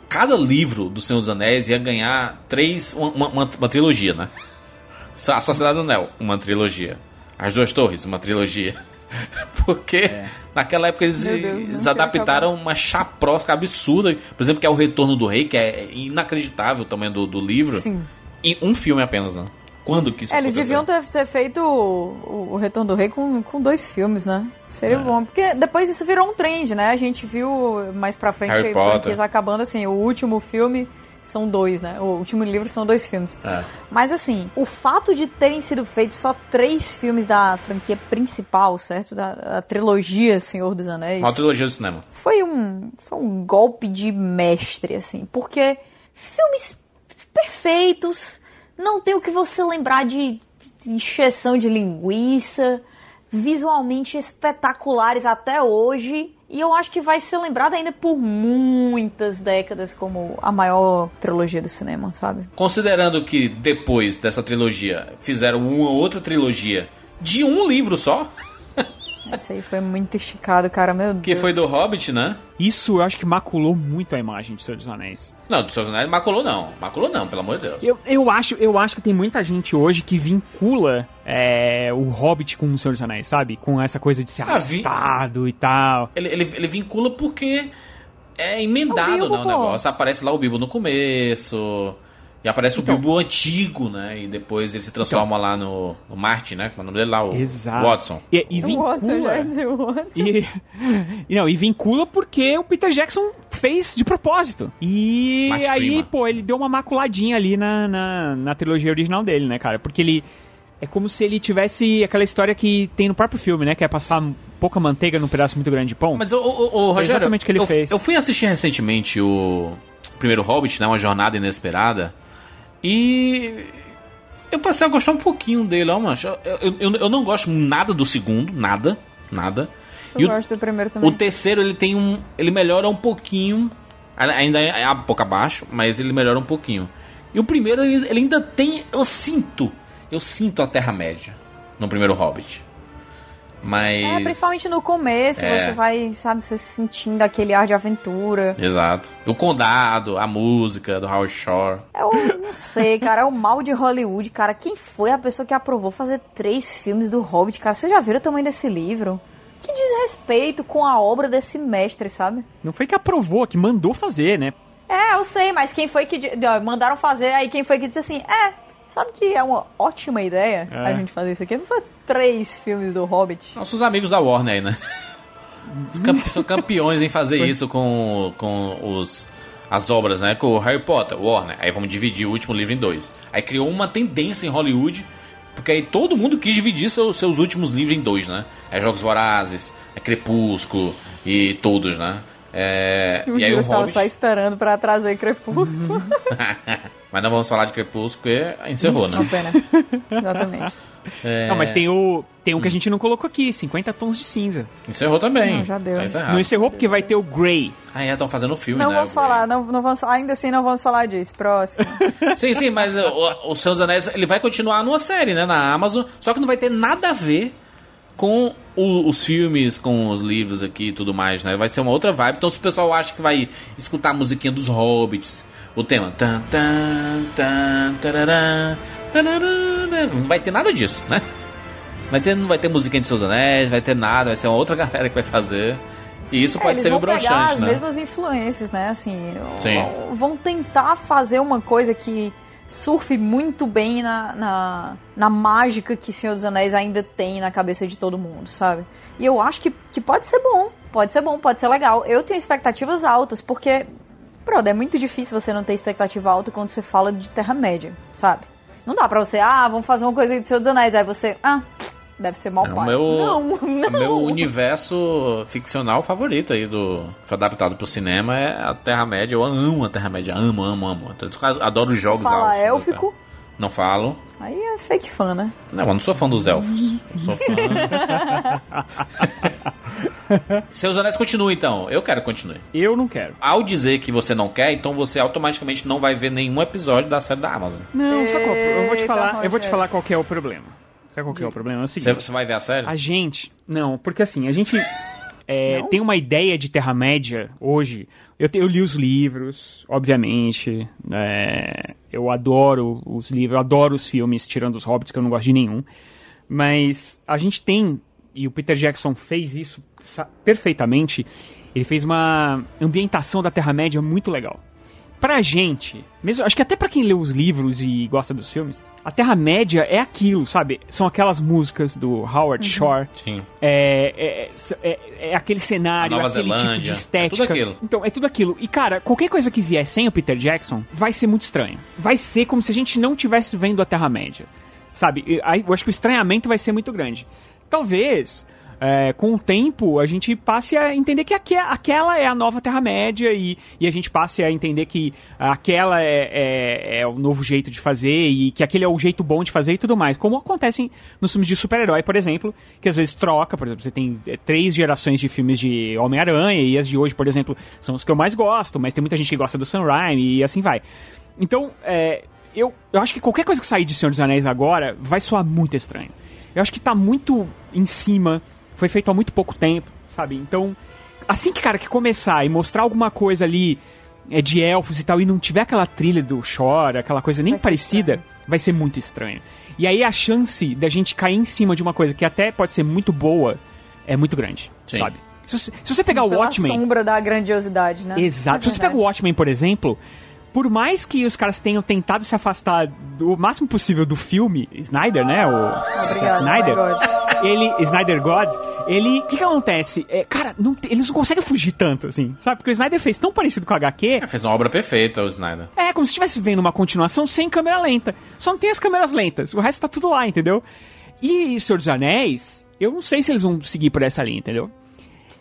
cada livro do Senhor dos Anéis ia ganhar três. Uma, uma- uma- uma trilogia, né? A Sociedade do Anel, uma trilogia. As Duas Torres, uma trilogia. Porque naquela época eles, Deus, não eles adaptaram uma chaprosca absurda. Por exemplo, que é o Retorno do Rei, que é inacreditável o tamanho do, do livro. Sim. Em um filme apenas, né? Quando que isso É, eles deviam ter, ter feito o, o Retorno do Rei com, com dois filmes, né? Seria bom. Porque depois isso virou um trend, né? A gente viu mais pra frente Harry franquias acabando assim. O último filme são dois, né? O último livro são dois filmes. É. Mas assim, o fato de terem sido feitos só três filmes da franquia principal, certo? Da, da trilogia Senhor dos Anéis Uma trilogia do cinema. foi um, foi um golpe de mestre, assim, porque filmes perfeitos, não tem o que você lembrar de, encheção de linguiça, visualmente espetaculares até hoje, e eu acho que vai ser lembrado ainda por muitas décadas como a maior trilogia do cinema, sabe? Considerando que depois dessa trilogia fizeram uma outra trilogia de um livro só, Esse aí foi muito esticado, cara, meu Deus. que foi do Hobbit, né? Isso eu acho que maculou muito a imagem de Senhor dos Anéis. Não, do Seus Anéis maculou não. Maculou não, pelo amor de Deus. Eu, eu, acho, eu acho que tem muita gente hoje que vincula é, o Hobbit com o Senhor dos Anéis, sabe? Com essa coisa de ser Ah, vi- arrastado e tal. Ele, ele, ele vincula porque é emendado, É o Bilbo, né, o negócio. Aparece lá o Bilbo no começo. E aparece Então. o Bilbo antigo, né? E depois ele se transforma lá no, no Martin, né? Como é o nome dele lá? O Exato. Watson. E, e O vincula. Watson, já dizer o Watson. E, e não, e vincula porque o Peter Jackson fez de propósito. E Max aí, Freeman. pô, ele deu uma maculadinha ali na, na, na trilogia original dele, né, cara? Porque ele. É como se ele tivesse aquela história que tem no próprio filme, né? Que é passar pouca manteiga num pedaço muito grande de pão. Mas, o, o, o Rogério, exatamente o que ele eu, fez. eu fui assistir recentemente o primeiro Hobbit, né? Uma Jornada Inesperada. E eu passei a gostar um pouquinho dele, ó, mancho. Eu, eu, eu- não gosto nada do segundo, nada, nada. Eu E o, gosto do primeiro também. o terceiro, ele tem um... Ele melhora um pouquinho. Ainda é um pouco abaixo, mas ele melhora um pouquinho. E o primeiro, ele, ele ainda tem... Eu sinto... Eu sinto a Terra-média no primeiro Hobbit. Mas... É, principalmente no começo, É. você vai, sabe, você sentindo aquele ar de aventura. Exato. O Condado, a música do Howard Shore. Eu não sei, cara, é o mal de Hollywood, cara. Quem foi a pessoa que aprovou fazer três filmes do Hobbit, cara? Você já viram o tamanho desse livro? Que desrespeito com a obra desse mestre, sabe? Não foi que aprovou, que mandou fazer, né? É, eu sei, mas quem foi que mandaram fazer, aí quem foi que disse assim, é, sabe que é uma ótima ideia É. a gente fazer isso aqui? Não são três filmes do Hobbit. Nossos amigos da Warner aí, né? São campeões em fazer isso com, com os, as obras, né? Com o Harry Potter, Warner. Aí vamos dividir o último livro em dois. Aí criou uma tendência em Hollywood, porque aí todo mundo quis dividir seus, seus últimos livros em dois, né? É Jogos Vorazes, é Crepúsculo e todos, né? É, O e aí o estava Hobbit... só esperando pra trazer Crepúsculo. Mas não vamos falar de Crepúsculo, porque encerrou, né? pena. Exatamente. É, Não, mas tem o. Tem um que a gente não colocou aqui, 50 tons de cinza. Encerrou também. Não, já deu. Tá encerrado. Não encerrou porque vai ter o Grey. Ah, é, estão fazendo filme, Não né? vamos o falar, não, não vamos, ainda assim não vamos falar disso. Próximo. Sim, sim, mas o, o Senhor dos Anéis ele vai continuar numa série, né, na Amazon, só que não vai ter nada a ver com o- os filmes, com os livros aqui e tudo mais, né? Vai ser uma outra vibe. Então, se o pessoal acha que vai escutar a musiquinha dos Hobbits, o tema tan tan tan tarará, tarará, não vai ter nada disso, né? Vai ter, não vai ter musiquinha de Seus Anéis, vai ter nada, vai ser uma outra galera que vai fazer. E isso É, pode ser meio pegar broxante, as né? mesmas influências, né? Assim, Sim. vão tentar fazer uma coisa que surfe muito bem na, na, na mágica que Senhor dos Anéis ainda tem na cabeça de todo mundo, sabe? E eu acho que, que pode ser bom, pode ser bom, pode ser legal. Eu tenho expectativas altas, porque, brother, é muito difícil você não ter expectativa alta quando você fala de Terra-média, sabe? Não dá pra você, ah, vamos fazer uma coisa de Senhor dos Anéis, aí você, ah, deve ser mal É o pai. meu, não, não. o meu universo ficcional favorito aí do foi adaptado pro cinema é a Terra-média. Eu amo a Terra-média, amo, amo, amo. Adoro os jogos Fala élfico? Terra. Não falo. Aí é fake fã, né? Não, eu não sou fã dos elfos. Eu sou fã. Seus anéis continua então. Eu quero que continue. Eu não quero. Ao dizer que você não quer, então você automaticamente não vai ver nenhum episódio da série da Amazon. Não, só qual, eu vou te Eita, falar, eu vou te falar qual que é o problema. Sabe qual que é o problema? É o Você, seguinte. você vai ver a série? A gente. Não, porque assim, a gente é, tem uma ideia de Terra-média hoje. Eu, te- eu li os livros, obviamente. é, eu adoro os livros, eu adoro os filmes, tirando os Hobbits, que eu não gosto de nenhum. Mas a gente tem, e o Peter Jackson fez isso perfeitamente, ele fez uma ambientação da Terra-média muito legal. Pra gente, mesmo, acho que até pra quem lê os livros e gosta dos filmes, a Terra-média é aquilo, sabe? São aquelas músicas do Howard Shore. Sim. É, é, é, é aquele cenário, aquele tipo Zelândia, de é estética. tudo aquilo. Então, é tudo aquilo. E, cara, qualquer coisa que vier sem o Peter Jackson vai ser muito estranho. Vai ser como se a gente não tivesse vendo a Terra-média. Sabe? Eu acho que o estranhamento vai ser muito grande. Talvez, é, com o tempo, a gente passe a entender que aque- aquela é a nova Terra-média e, e a gente passe a entender que aquela é, é- é o novo jeito de fazer e que aquele é o jeito bom de fazer e tudo mais. Como acontece nos filmes de super-herói, por exemplo, que às vezes troca, por exemplo, você tem é, três gerações de filmes de Homem-Aranha e as de hoje, por exemplo, são os que eu mais gosto, mas tem muita gente que gosta do Sam e assim vai. Então, é, eu, eu acho que qualquer coisa que sair de Senhor dos Anéis agora vai soar muito estranho. Eu acho que tá muito em cima, foi feito há muito pouco tempo, sabe? Então, assim que, cara, que começar e mostrar alguma coisa ali é, de elfos e tal, e não tiver aquela trilha do Shore, aquela coisa nem Vai parecida, estranho. vai ser muito estranho. E aí a chance da gente cair em cima de uma coisa que até pode ser muito boa é muito grande, Sim. sabe? Se, você- se você pegar o Watchmen. sombra da grandiosidade, né? Exato. É Se você pega o. Watchmen, por exemplo, por mais que os caras tenham tentado se afastar do máximo possível do filme, Snyder, né? O Obrigado, Snyder. Ele, Snyder God, ele. O que, que acontece? É, cara, não eles não conseguem fugir tanto, assim, sabe? Porque o Snyder fez tão parecido com o HQ. É, fez uma obra perfeita, o Snyder. É, como se estivesse vendo uma continuação sem câmera lenta. Só não tem as câmeras lentas. O resto tá tudo lá, entendeu? E Senhor dos Anéis, eu não sei se eles vão seguir por essa linha, entendeu?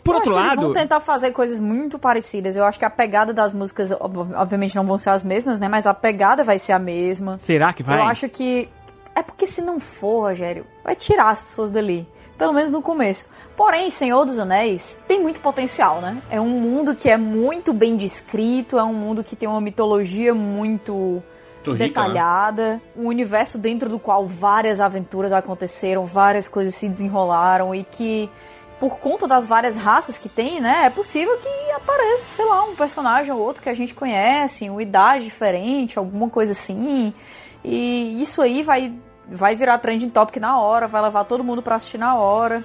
Por Eu outro lado. Eles vão tentar fazer coisas muito parecidas. Eu acho que a pegada das músicas, ob- obviamente, não vão ser as mesmas, né? Mas a pegada vai ser a mesma. Será que vai? Eu acho que. É porque se não for, Rogério, vai tirar as pessoas dali. Pelo menos no começo. Porém, Senhor dos Anéis tem muito potencial, né? É um mundo que é muito bem descrito, é um mundo que tem uma mitologia muito Muito rica, né? detalhada, um universo dentro do qual várias aventuras aconteceram, várias coisas se desenrolaram e que por conta das várias raças que tem, né, é possível que apareça, sei lá, um personagem ou outro que a gente conhece, uma idade diferente, alguma coisa assim. E isso aí vai vai virar trending topic na hora, vai levar todo mundo pra assistir na hora.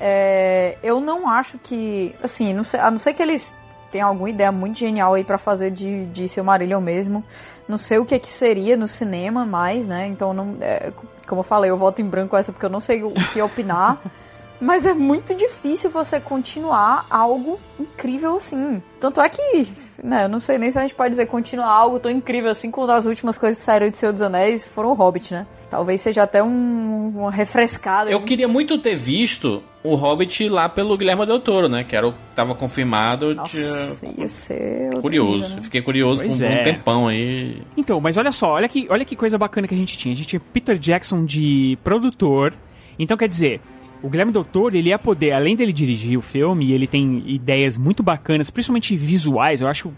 É, eu não acho que, assim, não sei, a não ser que eles tenham alguma ideia muito genial aí pra fazer de, de Silmarillion mesmo. Não sei o que, que seria no cinema mais, né? Então, não, é, como eu falei, eu voto em branco essa porque eu não sei o que opinar. Mas é muito difícil você continuar algo incrível assim. Tanto é que, né, não sei nem se a gente pode dizer continuar algo tão incrível assim quando as últimas coisas que saíram de Senhor dos Anéis foram o Hobbit, né? Talvez seja até um, uma refrescada. Eu queria muito ter visto o Hobbit lá pelo Guilherme Del Toro, né? Que era o que tava confirmado. Nossa, tinha- ia ser Curioso. nível, né? Fiquei curioso Pois por um é. tempão aí. Então, mas olha só, olha que, olha que coisa bacana que a gente tinha. A gente tinha Peter Jackson de produtor. Então, quer dizer, o Guilherme Del Toro, ele ia poder, além dele dirigir o filme, ele tem ideias muito bacanas, principalmente visuais. Eu acho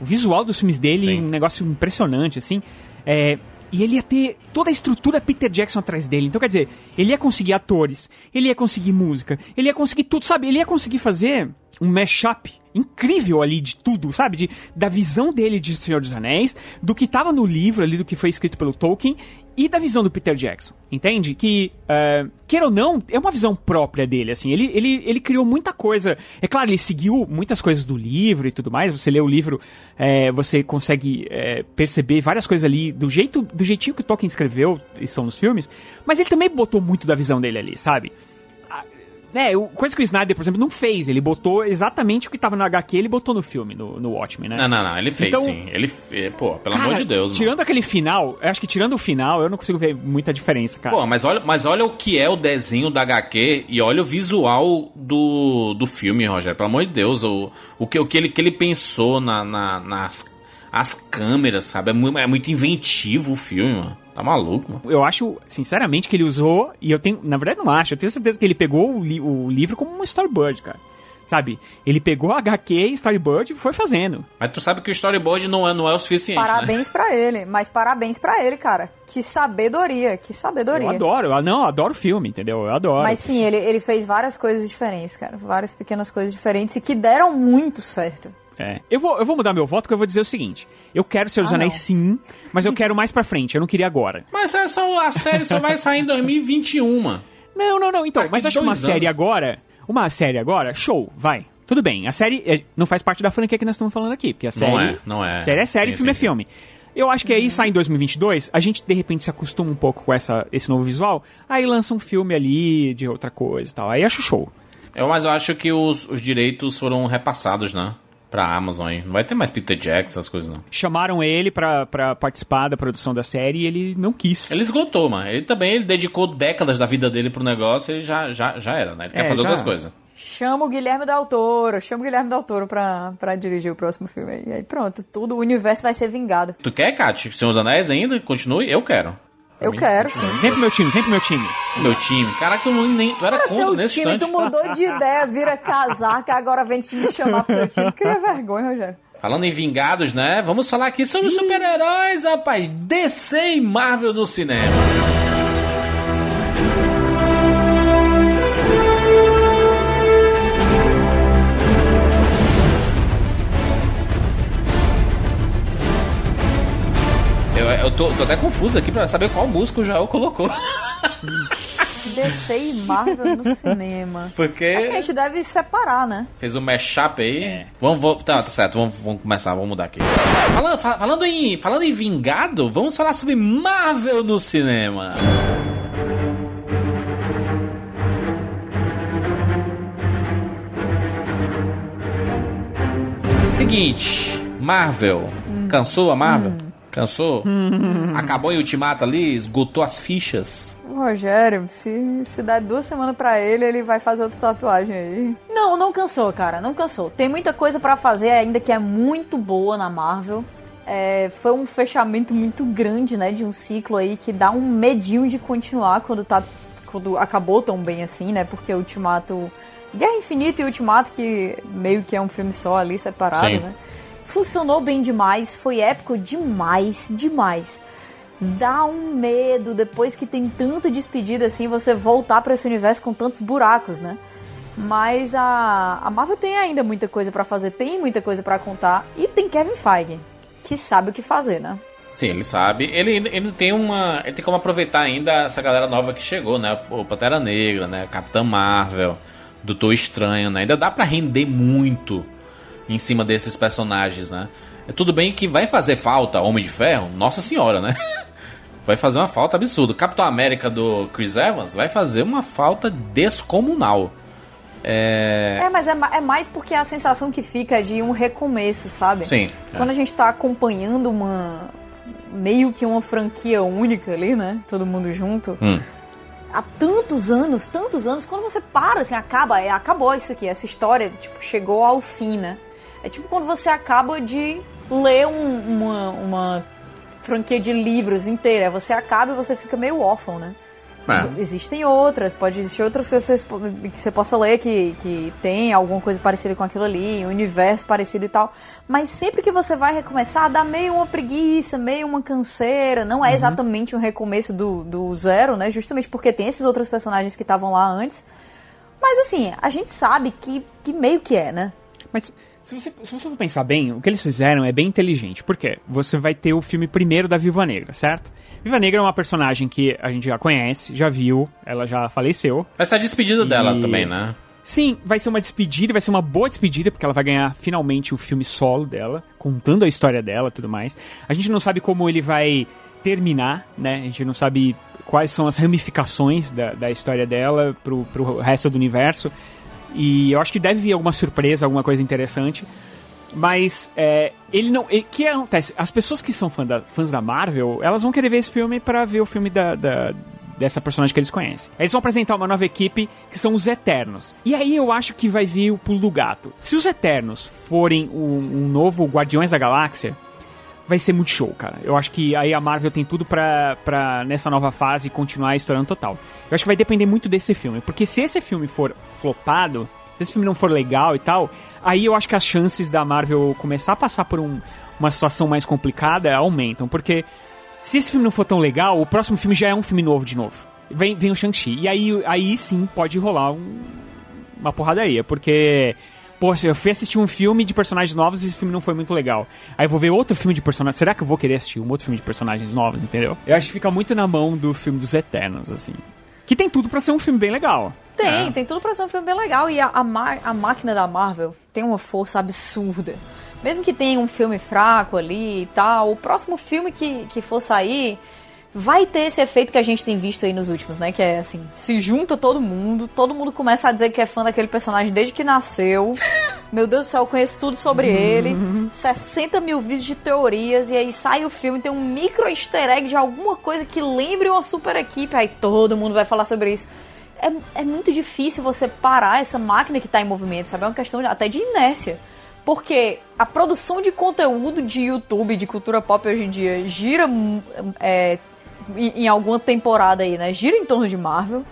o visual dos filmes dele Sim. um negócio impressionante, assim. É, e ele ia ter toda a estrutura Peter Jackson atrás dele. Então, quer dizer, ele ia conseguir atores, ele ia conseguir música, ele ia conseguir tudo, sabe? Ele ia conseguir fazer um mashup incrível ali de tudo, sabe? De, da visão dele de Senhor dos Anéis, do que tava no livro ali, do que foi escrito pelo Tolkien, e da visão do Peter Jackson, entende? Que, é, queira ou não, é uma visão própria dele, assim. Ele, ele, ele criou muita coisa. É claro, ele seguiu muitas coisas do livro e tudo mais. Você lê o livro, é, você consegue é, perceber várias coisas ali do jeito do jeitinho que o Tolkien escreveu, e são nos filmes. Mas ele também botou muito da visão dele ali, sabe? É, coisa que o Snyder, por exemplo, não fez. Ele botou exatamente o que tava no HQ, ele botou no filme, no, no Watchmen, né? Não, não, não. Ele fez, Então- sim. Ele fez. Pô, pelo Cara, amor de Deus, mano. Tirando aquele final, eu acho que tirando o final, eu não consigo ver muita diferença, cara. Pô, mas olha, mas olha o que é o desenho da HQ e olha o visual do, do filme, Rogério. Pelo amor de Deus, o, o, que, o que, ele, que ele pensou na, na- nas as câmeras, sabe? É muito, é muito inventivo o filme, mano. Tá maluco, mano. Eu acho, sinceramente, que ele usou, e eu tenho, na verdade não acho, eu tenho certeza que ele pegou o, li- o livro como um storyboard, cara. Sabe? Ele pegou a HQ, storyboard e foi fazendo. Mas tu sabe que o storyboard não é, não é o suficiente, né? Parabéns pra ele, mas parabéns pra ele, cara. Que sabedoria, que sabedoria. Eu adoro, eu, não, eu adoro o filme, entendeu? Eu adoro. Mas sim, ele, ele fez várias coisas diferentes, cara. Várias pequenas coisas diferentes e que deram muito certo. É. Eu, vou, eu vou mudar meu voto porque eu vou dizer o seguinte: eu quero Senhor dos Ah, Anéis não. sim, mas eu quero mais pra frente, eu não queria agora. Mas é só, a série só vai sair em 2021, mano. Não, não, não, então, Daqui mas acho que uma dois série anos. agora. Uma série agora, show, vai. Tudo bem, a série é, não faz parte da franquia que nós estamos falando aqui, porque a série... Não é, não é. Série é série, Sim, filme sim, é filme. Eu acho que aí sai em 2022, a gente de repente se acostuma um pouco com essa, esse novo visual, aí lança um filme ali de outra coisa e tal. Aí acho show. Eu, mas eu acho que os, os direitos foram repassados, né? Pra Amazon, hein? Não vai ter mais Peter Jackson, essas coisas, não. Chamaram ele pra, pra participar da produção da série e ele não quis. Ele esgotou, mano. Ele também ele dedicou décadas da vida dele pro negócio e já, já, já era, né? Ele quer É, fazer já. outras coisas. Chama o Guilherme Del Toro, chama o Guilherme Del Toro pra, pra dirigir o próximo filme aí. Aí pronto, tudo, o universo vai ser vingado. Tu quer, Kat? Senhor dos Anéis ainda? Continue? Eu quero. Eu quero, sim. Vem pro meu time, vem pro meu time. Meu time. Caraca, tu, não, nem, tu era contra Teu nesse time, instante. tu mudou de ideia, vira casaca, agora vem te me chamar pro seu time. Cria vergonha, Rogério. Falando em Vingados, né? Vamos falar aqui sobre super-heróis, rapaz. DC e Marvel no cinema. Tô, tô até confuso aqui pra saber qual música o Joel colocou. DC e Marvel no cinema. Porque Acho que a gente deve separar, né? fez um mashup aí. Vamos, vamos, tá, tá certo, vamos, vamos começar, vamos mudar aqui. Falando, fa- falando, em, falando em Vingado, vamos falar sobre Marvel no cinema. Seguinte, Marvel. Cansou a Marvel? Cansou? Acabou em Ultimato ali? Esgotou as fichas? Rogério, se, se der duas semanas pra ele, ele vai fazer outra tatuagem aí. Não, não cansou, cara, não cansou. Tem muita coisa pra fazer ainda que é muito boa na Marvel. É, foi um fechamento muito grande, né, de um ciclo aí que dá um medinho de continuar quando tá quando acabou tão bem assim, né? Porque o Ultimato Guerra Infinita e Ultimato que meio que é um filme só ali separado, Sim. né? Funcionou bem demais, foi épico demais, demais. Dá um medo depois que tem tanta despedida assim, você voltar pra esse universo com tantos buracos, né? Mas a, a Marvel tem ainda muita coisa pra fazer, tem muita coisa pra contar e tem Kevin Feige, que sabe o que fazer, né? Sim, ele sabe. Ele, ele tem uma. Ele tem como aproveitar ainda essa galera nova que chegou, né? O Pantera Negra, né? Capitã Marvel, Doutor Estranho, né? Ainda dá pra render muito em cima desses personagens, né? É tudo bem que vai fazer falta Homem de Ferro, nossa senhora, né? Vai fazer uma falta absurda. Capitão América do Chris Evans vai fazer uma falta descomunal. É. É, mas é, é mais porque a sensação que fica é de um recomeço, sabe? Sim. é. Quando a gente tá acompanhando uma. meio que uma franquia única ali, né? Todo mundo junto. Hum. Há tantos anos, tantos anos, quando você para, assim, acaba, é, acabou isso aqui, essa história, tipo, chegou ao fim, né? É tipo quando você acaba de ler um- uma, uma franquia de livros inteira. Aí Você acaba e você fica meio órfão, né? É. Existem outras, pode existir outras coisas que você, po- que você possa ler que, que tem alguma coisa parecida com aquilo ali, um universo parecido e tal. Mas sempre que você vai recomeçar, dá meio uma preguiça, meio uma canseira. Não é exatamente um recomeço do, do zero, né? Justamente porque tem esses outros personagens que estavam lá antes. Mas assim, a gente sabe que, que meio que é, né? Mas se você, se você for pensar bem, o que eles fizeram é bem inteligente. Por quê? Você vai ter o filme primeiro da Viva Negra, certo? Viva Negra é uma personagem que a gente já conhece, já viu, ela já faleceu. Vai ser a despedida dela E- também, né? Sim, vai ser uma despedida, vai ser uma boa despedida, porque ela vai ganhar finalmente o filme solo dela, contando a história dela e tudo mais. A gente não sabe como ele vai terminar, né? A gente não sabe quais são as ramificações da, da história dela pro, pro resto do universo. E eu acho que deve vir alguma surpresa, alguma coisa interessante. Mas é, ele não. O que acontece? As pessoas que são fã da- fãs da Marvel, elas vão querer ver esse filme pra ver o filme da, da- dessa personagem que eles conhecem. Eles vão apresentar uma nova equipe que são os Eternos. E aí eu acho que vai vir o pulo do gato. Se os Eternos forem um, um novo Guardiões da Galáxia, vai ser muito show, cara. Eu acho que aí a Marvel tem tudo pra, pra nessa nova fase continuar estourando total. Eu acho que vai depender muito desse filme, porque se esse filme for flopado, se esse filme não for legal e tal, aí eu acho que as chances da Marvel começar a passar por um- uma situação mais complicada aumentam, porque se esse filme não for tão legal, o próximo filme já é um filme novo de novo. Vem, vem o Shang-Chi. E aí, aí sim pode rolar um- uma porradaria, porque. Poxa, eu fui assistir um filme de personagens novos e esse filme não foi muito legal. Aí eu vou ver outro filme de personagens. Será que eu vou querer assistir um outro filme de personagens novos, entendeu? Eu acho que fica muito na mão do filme dos Eternos, assim. Que tem tudo pra ser um filme bem legal. Tem, É. tem tudo pra ser um filme bem legal. E a, a, a máquina da Marvel tem uma força absurda. Mesmo que tenha um filme fraco ali e tal, o próximo filme que, que for sair vai ter esse efeito que a gente tem visto aí nos últimos, né? Que é assim, se junta todo mundo, todo mundo começa a dizer que é fã daquele personagem desde que nasceu. Meu Deus do céu, eu conheço tudo sobre ele. 60 mil vídeos de teorias, e aí sai o filme, tem um micro easter egg de alguma coisa que lembre uma super equipe, aí todo mundo vai falar sobre isso. É, é muito difícil você parar essa máquina que tá em movimento, sabe? É uma questão até de inércia. Porque a produção de conteúdo de YouTube, de cultura pop hoje em dia, gira hum, é, em, em alguma temporada aí, né? Gira em torno de Marvel.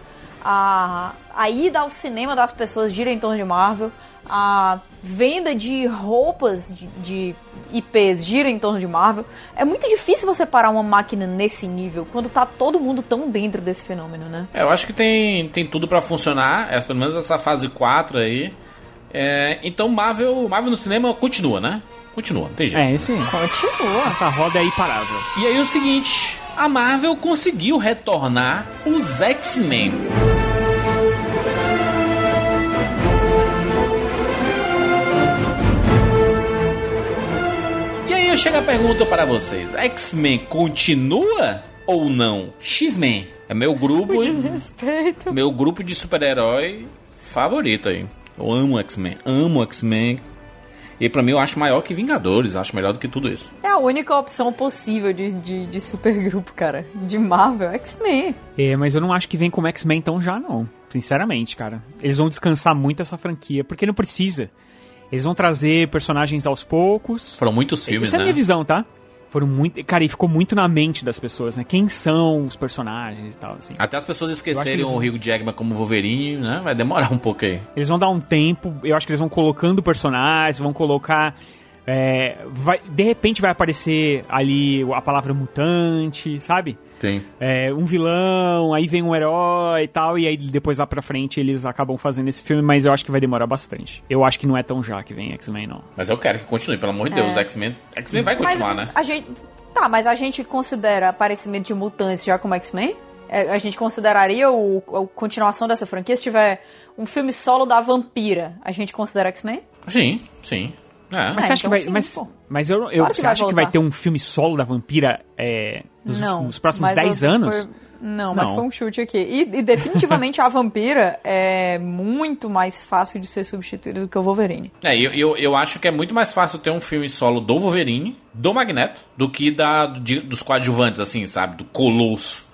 A, a ida ao cinema das pessoas gira em torno de Marvel. A venda de roupas de, de IPs gira em torno de Marvel. É muito difícil você parar uma máquina nesse nível quando tá todo mundo tão dentro desse fenômeno, né? É, eu acho que tem, tem tudo pra funcionar, é, pelo menos essa fase 4 aí. É, então Marvel, Marvel no cinema continua, né? Continua, não tem jeito. É, esse. Continua. Essa roda é imparável. E aí o seguinte, a Marvel conseguiu retornar os X-Men. E aí eu chego a pergunta para vocês, X-Men continua ou não? X-Men é meu grupo, meu grupo de super-herói favorito aí. Eu amo X-Men, amo X-Men. E pra mim eu acho maior que Vingadores, acho melhor do que tudo isso. É a única opção possível de, de, de supergrupo, cara. De Marvel, X-Men. É, mas eu não acho que vem como X-Men tão já, não. Sinceramente, cara. Eles vão descansar muito essa franquia, porque não precisa. Eles vão trazer personagens aos poucos. Foram muitos filmes, Essa é a né? minha visão, tá? Foram muito. Cara, e ficou muito na mente das pessoas, né? Quem são os personagens e tal, assim. Até as pessoas esquecerem acho o Hugh Jackman como Wolverine, né? Vai demorar um pouco aí. Eles vão dar um tempo, eu acho que eles vão colocando personagens, vão colocar. É, vai, de repente vai aparecer ali a palavra mutante, sabe? Sim. É, um vilão, aí vem um herói e tal, e aí depois lá pra frente eles acabam fazendo esse filme, mas eu acho que vai demorar bastante. Eu acho que não é tão já que vem X-Men, não. Mas eu quero que continue, pelo amor de Deus. É. X-Men X-Men vai continuar, mas né? a gente. Tá, mas a gente considera aparecimento de mutantes já como X-Men? É, A gente consideraria o, a continuação dessa franquia se tiver um filme solo da vampira. A gente considera X-Men? Sim, sim. É. Mas É, você acha então que vai. sim, mas, mas eu, eu, Claro que você vai acha que vai ter um filme solo da vampira é, nos, não. últimos- nos próximos mas 10 eu- anos? foi- não, mas Não. foi um chute aqui. E, e definitivamente a vampira é muito mais fácil de ser substituída do que o Wolverine. É, eu, eu, eu acho que é muito mais fácil ter um filme solo do Wolverine, do Magneto, do que da, de- dos coadjuvantes, assim, sabe? Do Colosso,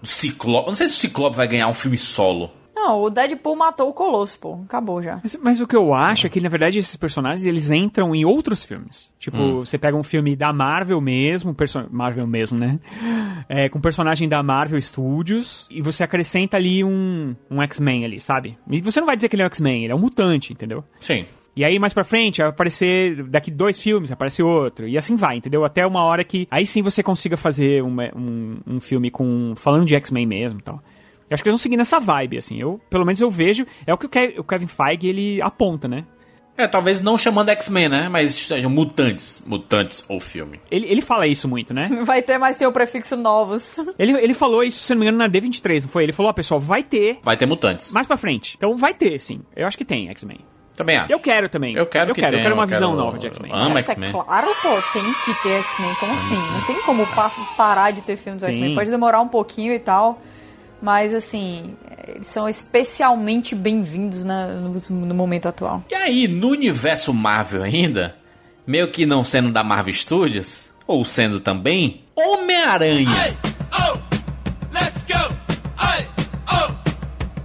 do Ciclope. Eu Não sei se o Ciclope vai ganhar um filme solo. Não, o Deadpool matou o Colosso, pô. Acabou já. Mas, mas o que eu acho é que, na verdade, esses personagens, eles entram em outros filmes. Tipo, você pega um filme da Marvel mesmo, perso- Marvel mesmo, né? É, com personagem da Marvel Studios, e você acrescenta ali um, um X-Men ali, sabe? E você não vai dizer que ele é um X-Men, ele é um mutante, entendeu? Sim. E aí, mais pra frente, vai aparecer, daqui dois filmes, aparece outro. E assim vai, entendeu? Até uma hora que aí sim você consiga fazer uma- um, um filme com. falando de X-Men mesmo e tal. Eu acho que eles vão seguir nessa vibe, assim. Eu, pelo menos eu vejo. É o que o, Ke- o Kevin Feige ele aponta, né? É, talvez não chamando X-Men, né? Mas sejam mutantes. Mutantes ou filme. Ele, ele fala isso muito, né? Vai ter, mas tem o prefixo novos. ele, ele falou isso, se não me engano, na D23, não foi? Ele falou, ó, pessoal, vai ter Vai ter mutantes. mais pra frente. Então vai ter, sim. Eu acho que tem X-Men. Também acho. Eu quero também. Eu quero eu que quero, eu tenha, quero uma eu visão quero- nova de X-Men. Amo é X-Men. claro, pô, tem que ter X-Men. Como assim? Não tem como pa- parar de ter filmes X-Men. Pode demorar um pouquinho e tal. Mas, assim, eles são especialmente bem-vindos no, no momento atual. E aí, no universo Marvel ainda, meio que não sendo da Marvel Studios, ou sendo também, Homem-Aranha. oh, let's go. I, oh,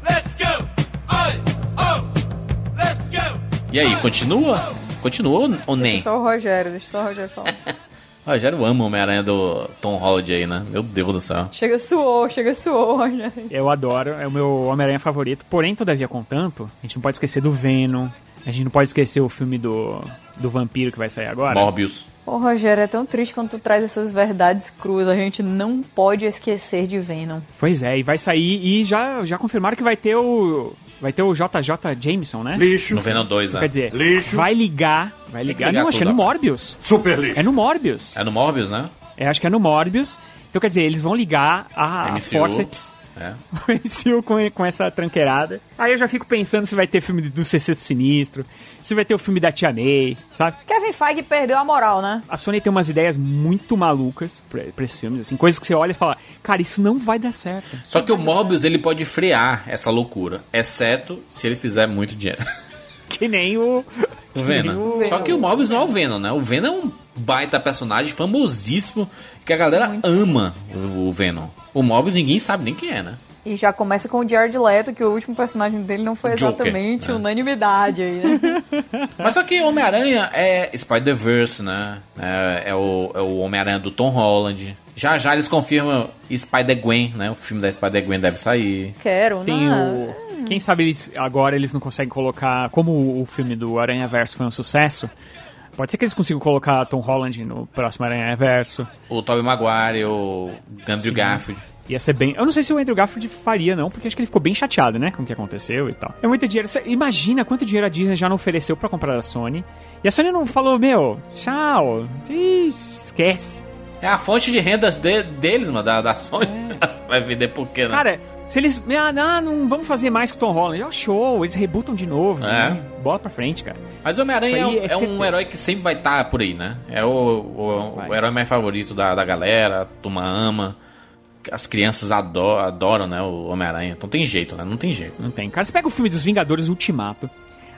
let's go. I, oh, let's go. E aí, continua? Continua ou nem? Só o Rogério, deixa só o Rogério falar. Rogério ama o Homem-Aranha do Tom Holland aí, né? Meu Deus do céu. chega suou, chega suou, Rogério. Eu adoro, é o meu Homem-Aranha favorito. Porém, todavia, contanto, a gente não pode esquecer do Venom. A gente não pode esquecer o filme do, do vampiro que vai sair agora. Morbius. Ô, Rogério, é tão triste quando tu traz essas verdades cruas. A gente não pode esquecer de Venom. Pois é, e vai sair e já, já confirmaram que vai ter o. Vai ter o JJ Jameson, né? Lixo. No Venom 2, né? Quer dizer, Lixo. vai ligar. Vai ligar. ligar não, acho que é no. Morbius. Super lixo. É no Morbius. É no Morbius, né? É, acho que é no Morbius. Então, quer dizer, eles vão ligar a MCU. Forceps É. Com, com essa tranqueirada. Aí eu já fico pensando se vai ter filme do CC Sinistro, se vai ter o filme da Tia May, sabe? Kevin Feige perdeu a moral, né? A Sony tem umas ideias muito malucas pra, pra esses filmes, assim, coisas que você olha e fala, cara, isso não vai dar certo. Só que o Morbius ele pode frear essa loucura, exceto se ele fizer muito dinheiro. Que nem o. O Venom. Só que o Morbius não é o Venom, né? O Venom é um baita personagem famosíssimo que a galera ama o, o Venom. O Morbius ninguém sabe nem quem é, né? E já começa com o Jared Leto, que o último personagem dele não foi Joker, exatamente né? unanimidade aí, né? Mas só que Homem-Aranha é Spider-Verse, né? É, é o, é o Homem-Aranha do Tom Holland. Já já eles confirmam Spider-Gwen, né? O filme da Spider-Gwen deve sair. Quero, Tem não. o. Quem sabe eles agora eles não conseguem colocar. Como o filme do Aranha Verso foi um sucesso, pode ser que eles consigam colocar Tom Holland no próximo Aranha Verso. O Tobey Maguire, o Andrew Garfield. Ia ser bem. Eu não sei se o Andrew Garfield faria, não, porque acho que ele ficou bem chateado, né, com o que aconteceu e tal. É muito dinheiro. Imagina quanto dinheiro a Disney já não ofereceu pra comprar da Sony. E a Sony não falou, meu, tchau. Ixi, esquece. É a fonte de rendas de- deles, mano, da, da Sony. Vai vender por quê, né? Cara, se eles. Ah, não, não vamos fazer mais com o Tom Holland. É show, eles rebutam de novo. É. né? Bola pra frente, cara. Mas o Homem-Aranha é, Isso aí um- é é um herói que sempre vai estar por aí, né? É o, o, o herói mais favorito da, da galera, a turma ama. As crianças adoram, adoram né, o Homem-Aranha. Então tem jeito, né? Não tem jeito. Não tem. Cara, você pega o filme dos Vingadores Ultimato.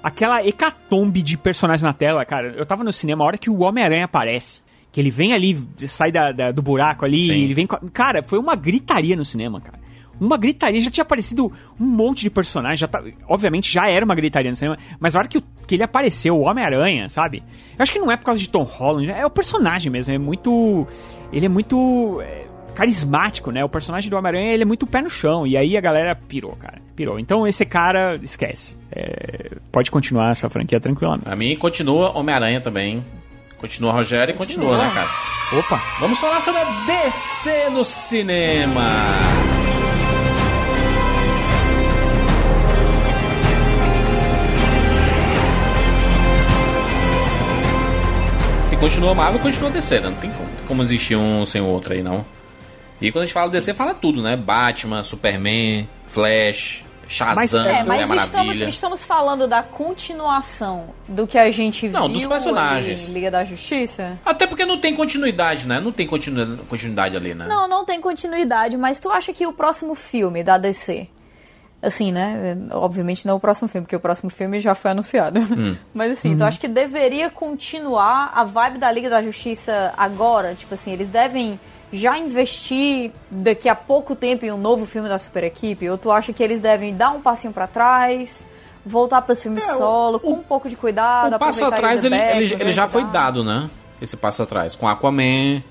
Aquela hecatombe de personagens na tela, cara. Eu tava no cinema, a hora que o Homem-Aranha aparece. Que ele vem ali, sai da, da- do buraco ali, Sim. ele vem Cara, foi uma gritaria no cinema, cara. Uma gritaria, já tinha aparecido um monte de personagens, já tá, obviamente já era uma gritaria no cinema, mas a hora que, o- que ele apareceu, o Homem-Aranha, sabe? Eu acho que não é por causa de Tom Holland, é o personagem mesmo, é muito. Ele é muito. é, carismático, né? O personagem do Homem-Aranha, ele é muito pé no chão, e aí a galera pirou, cara. Pirou. Então esse cara, esquece. É, pode continuar essa franquia tranquilamente. A mim continua Homem-Aranha também. Continua Rogério e continua, né, cara? Opa! Vamos falar sobre a DC no cinema. Continua Marvel, continua DC, né? Não tem como, como existir um sem o outro aí, não. E quando a gente fala DC, fala tudo, né? Batman, Superman, Flash, Shazam, Mas- É, mas estamos, Maravilha. estamos falando da continuação do que a gente Não, viu dos personagens. em Liga da Justiça? Até porque não tem continuidade, né? Não tem continu- continuidade ali, né? Não, não tem continuidade, mas tu acha que o próximo filme da DC, assim, né? Obviamente não o próximo filme, porque o próximo filme já foi anunciado. Hum. Mas assim, tu acha que deveria continuar a vibe da Liga da Justiça agora? Tipo assim, eles devem já investir daqui a pouco tempo em um novo filme da Super Equipe? Ou tu acha que eles devem dar um passinho pra trás? Voltar para os filmes solo, com um pouco de cuidado, O passo atrás ele, Elizabeth, ele, ele já foi ajudar? dado, né? Esse passo atrás. Com Aquaman,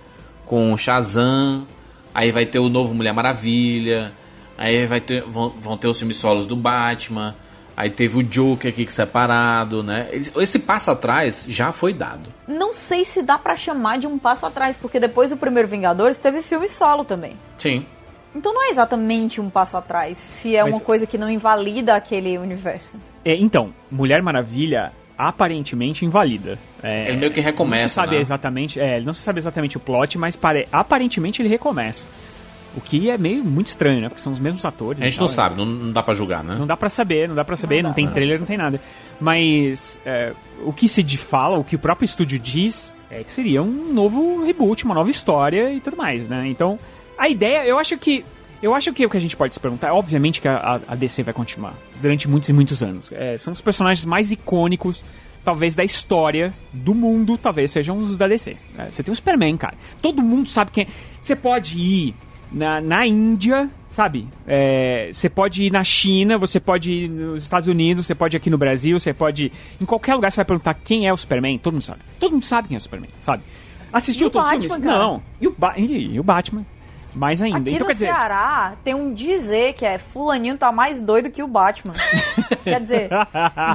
com Shazam, aí vai ter o novo Mulher Maravilha, aí vai ter, vão, vão ter os filmes solos do Batman, aí teve o Joker aqui que separado, né? Esse- passo atrás já foi dado. Não sei se dá pra chamar de um passo atrás, porque depois do primeiro Vingadores teve filme solo também. Sim. Então não é exatamente um passo atrás, se é Mas- uma coisa que não invalida aquele universo. É, então, Mulher Maravilha aparentemente invalida. É, Ele meio que recomeça, Não se sabe né? exatamente, é, não se sabe exatamente o plot, mas pare- aparentemente ele recomeça. O que é meio muito estranho, né? Porque são os mesmos atores. A gente não tal, sabe, não, não dá pra julgar, né? Não dá pra saber, não dá pra saber, não, dá, tem não. trailer, não tem nada. Mas é, o que se de- fala, o que o próprio estúdio diz, é que seria um novo reboot, uma nova história e tudo mais, né? Então, a ideia, eu acho que. Eu acho que o que a gente pode se perguntar, obviamente que a, a- a DC vai continuar durante muitos e muitos anos. É, são os personagens mais icônicos, talvez, da história do mundo, talvez sejam os da DC. É, você tem o Superman, cara. Todo mundo sabe quem é. Você pode ir na, na Índia, sabe? É, Você pode ir na China, você pode ir nos Estados Unidos, você pode ir aqui no Brasil, você pode. ir- Em qualquer lugar você vai perguntar quem é o Superman, todo mundo sabe. Todo mundo sabe quem é o Superman, sabe? Assistiu E todos os filmes? cara? Não. E o, ba e, o Batman? Mais ainda. Aqui então, no quer dizer, Ceará tem um dizer que é fulaninho tá mais doido que o Batman. Quer dizer,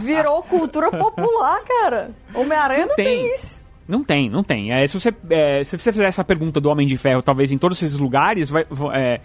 virou cultura popular, cara. Homem-Aranha não, tem. tem isso. Não tem, não tem. É, se, você, é, se você fizer essa pergunta do Homem de Ferro, talvez em todos esses lugares, vai, é,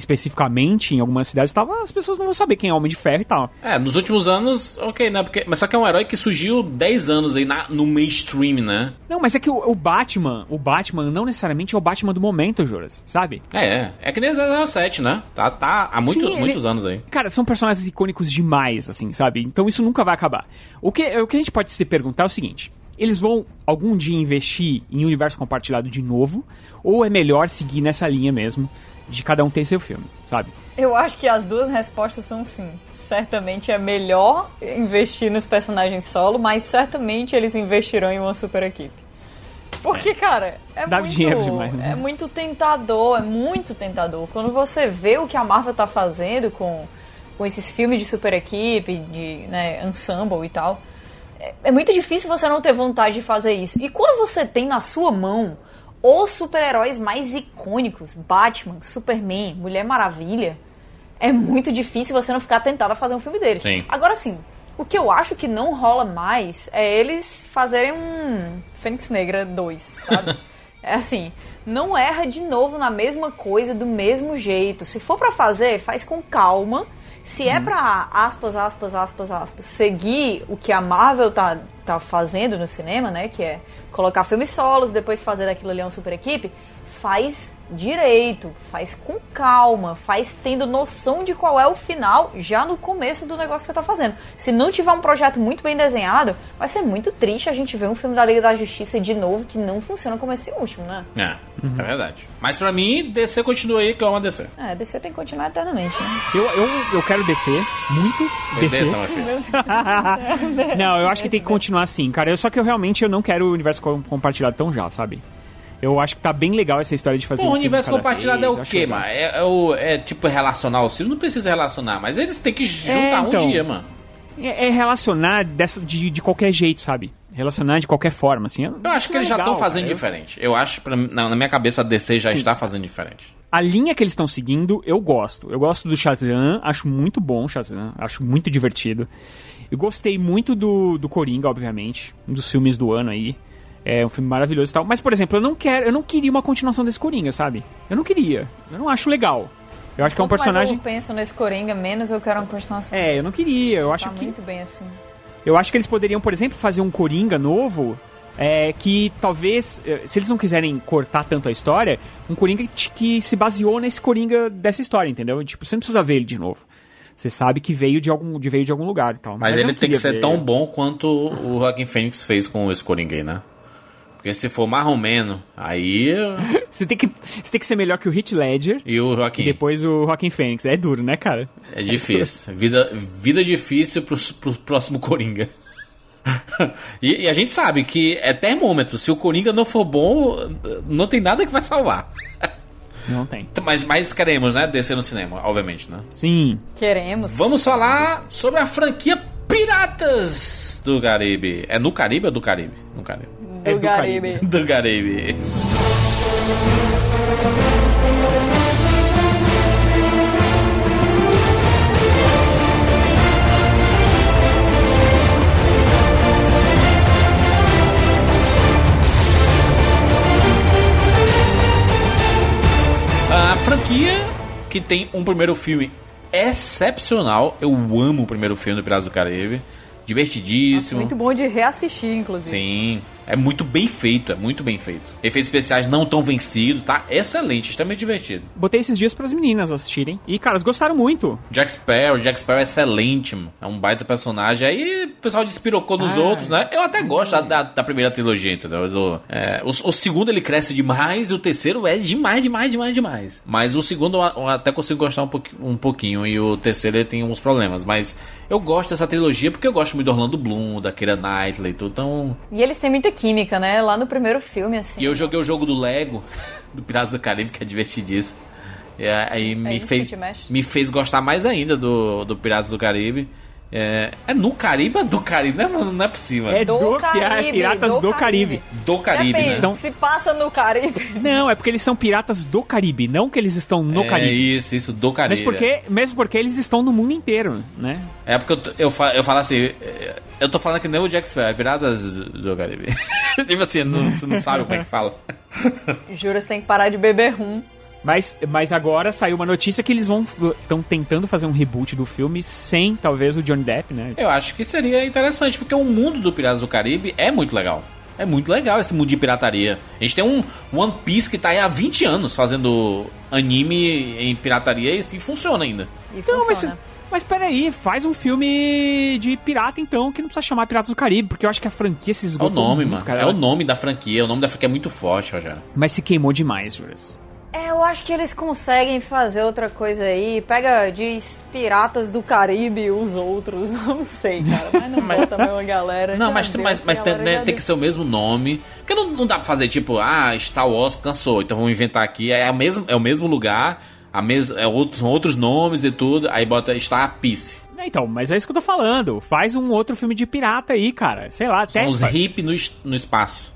especificamente em algumas cidades tal, as pessoas não vão saber quem é o Homem de Ferro e tal. É, nos últimos anos, ok, né? Porque, mas só que é um herói que surgiu 10 anos aí na- no mainstream, né? Não, mas é que o, o Batman, o Batman não necessariamente é o Batman do momento, Juras, sabe? É, é. É que nem 007, né? Tá, tá há muito, Sim, ele- muitos anos aí. Cara, são personagens icônicos demais, assim, sabe? Então isso nunca vai acabar. O que, o que a gente pode se perguntar é o seguinte: eles vão algum dia investir em universo compartilhado de novo? Ou é melhor seguir nessa linha mesmo, de cada um ter seu filme, sabe? Eu acho que as duas respostas são sim. Certamente é melhor investir nos personagens solo, mas certamente eles investirão em uma super equipe. Porque, cara, é Dá muito, dinheiro demais, né? é muito tentador, é muito tentador. Quando você vê o que a Marvel tá fazendo com, com esses filmes de super equipe, de né, ensemble e tal, é, é muito difícil você não ter vontade de fazer isso. E quando você tem na sua mão os super-heróis mais icônicos, Batman, Superman, Mulher Maravilha, é muito difícil você não ficar tentado a fazer um filme deles. Sim. Agora sim, o que eu acho que não rola mais é eles fazerem um Fênix Negra 2, sabe? é assim, não erra de novo na mesma coisa, do mesmo jeito. Se for pra fazer, faz com calma. Se é pra, aspas, aspas, aspas, aspas, seguir o que a Marvel tá, tá fazendo no cinema, né? Que é colocar filmes solos, depois fazer daquilo ali uma super equipe, faz direito, faz com calma, faz tendo noção de qual é o final já no começo do negócio que você tá fazendo. Se não tiver um projeto muito bem desenhado, vai ser muito triste a gente ver um filme da Liga da Justiça de novo que não funciona como esse último, né? É, é verdade. Mas pra mim, DC continua aí, que é uma DC. É, DC tem que continuar eternamente, né? Eu, eu, eu quero descer, muito descer. Não, eu acho que tem que continuar assim, cara. Eu, só que eu realmente eu não quero o universo com- compartilhado tão já, sabe? Eu acho que tá bem legal essa história de fazer Bom, um o universo compartilhado vez, é o quê, legal. mano? É, é o, é tipo relacionar os filhos? Não precisa relacionar, mas eles têm que juntar então. um dia, mano. É, é relacionar dessa, de, de qualquer jeito, sabe? Relacionar de qualquer forma, assim. Eu acho que eles já estão fazendo diferente. Eu acho, pra, na, na minha cabeça, a DC já está fazendo diferente. A linha que eles estão seguindo, eu gosto. Eu gosto do Shazam, acho muito bom o Shazam, acho muito divertido. Eu gostei muito do, do Coringa, obviamente, um dos filmes do ano aí. É um filme maravilhoso e tal. Mas, por exemplo, eu não quero, eu não queria uma continuação desse Coringa, sabe? Eu não queria. Eu não acho legal. Eu acho que é um personagem. mais eu penso nesse Coringa, menos eu quero uma continuação. É, eu não queria. Eu acho tá que muito bem assim. Eu acho que eles poderiam, por exemplo, fazer um Coringa novo. É, que talvez, eh, se eles não quiserem cortar tanto a história, um Coringa que, se baseou nesse Coringa dessa história, entendeu? Tipo, você não precisa ver ele de novo. Você sabe que veio de algum, de veio de algum lugar e tal. Mas, eu ele tem que ser ver. tão bom quanto o Joaquim Phoenix fez com esse Coringa aí, né? Porque se for marromeno, aí... Você tem, que, você tem que ser melhor que o Heath Ledger E o e Joaquim. depois o Joaquin Phoenix. É duro, né, cara? É difícil. Vida, vida difícil pro, pro próximo Coringa. e, e a gente sabe que é termômetro. Se o Coringa não for bom, não tem nada que vai salvar. Não tem. Mas, mas queremos, né? Descer no cinema, obviamente, né? Sim. Queremos. Vamos falar sobre a franquia Piratas do Caribe. É no Caribe ou do Caribe? No Caribe. É do Caribe. Do Caribe. A franquia que tem um primeiro filme excepcional. Eu amo o primeiro filme do Piratas do Caribe. Divertidíssimo. Muito bom de reassistir, inclusive. Sim, é muito bem feito, é muito bem feito. Efeitos especiais não tão vencidos, tá? Excelente, extremamente divertido. Botei esses dias pras meninas assistirem. E, cara, elas gostaram muito. Jack Sparrow, Jack Sparrow é excelente, mano. é um baita personagem. Aí o pessoal despirocou nos Ah. outros, né? Eu até gosto da, da, da primeira trilogia, entendeu? Do- é, o, o segundo ele cresce demais e o terceiro é demais, demais, demais, demais. Mas o segundo eu, eu até consigo gostar um, pouqui- um pouquinho e o terceiro ele tem uns problemas. Mas eu gosto dessa trilogia porque eu gosto muito do Orlando Bloom, da Keira Knightley, tudo. Então E eles têm muita química, né? Lá no primeiro filme, assim. E eu joguei o jogo do Lego, do Piratas do Caribe, que é divertidíssimo. E aí me, isso fez, me fez gostar mais ainda do, do Piratas do Caribe. É, é no Caribe ou do Caribe? Não é, não é possível. É É do, Do Caribe, Piratas do, do Caribe. Caribe. do Caribe, Depende, né? Então- se passa no Caribe. Não, é porque eles são piratas do Caribe, não que eles estão no é Caribe. isso, isso, do Caribe. Mas porque, mesmo porque eles estão no mundo inteiro, né? É porque eu, eu, fa- eu falo assim, é, eu tô falando que nem o Jack Sparrow, é Piratas do Caribe. tipo assim, não, você não sabe como é que fala. Jura, você tem que parar de beber rum Mas, mas agora saiu uma notícia que eles vão estão tentando fazer um reboot do filme sem talvez o Johnny Depp, né? Eu acho que seria interessante, porque o mundo do Piratas do Caribe é muito legal. É muito legal esse mundo de pirataria. A gente tem um One Piece que tá aí há 20 anos fazendo anime em pirataria e, e funciona ainda. E Não, mas, funciona. mas peraí, faz um filme de pirata então, que não precisa chamar Piratas do Caribe, porque eu acho que a franquia se É o esgotou nome, muito, mano. cara. É o nome da franquia. O nome da franquia é muito forte, Rogério. Mas se queimou demais, Juras. É, eu acho que eles conseguem fazer outra coisa aí. Pega, diz Piratas do Caribe e os outros. Não sei, cara. Mas não bota a mesma galera. Não, mas, deu, mas, mas tem, né, tem que ser o mesmo nome. Porque não, não dá pra fazer tipo, ah, Star Wars cansou, então vamos inventar aqui. É, a mesmo, é o mesmo lugar, a mes, é outros, são outros nomes e tudo. Aí bota Star Peace. É, Então, mas é isso que eu tô falando. Faz um outro filme de pirata aí, cara. Sei lá, São os hip no, no espaço.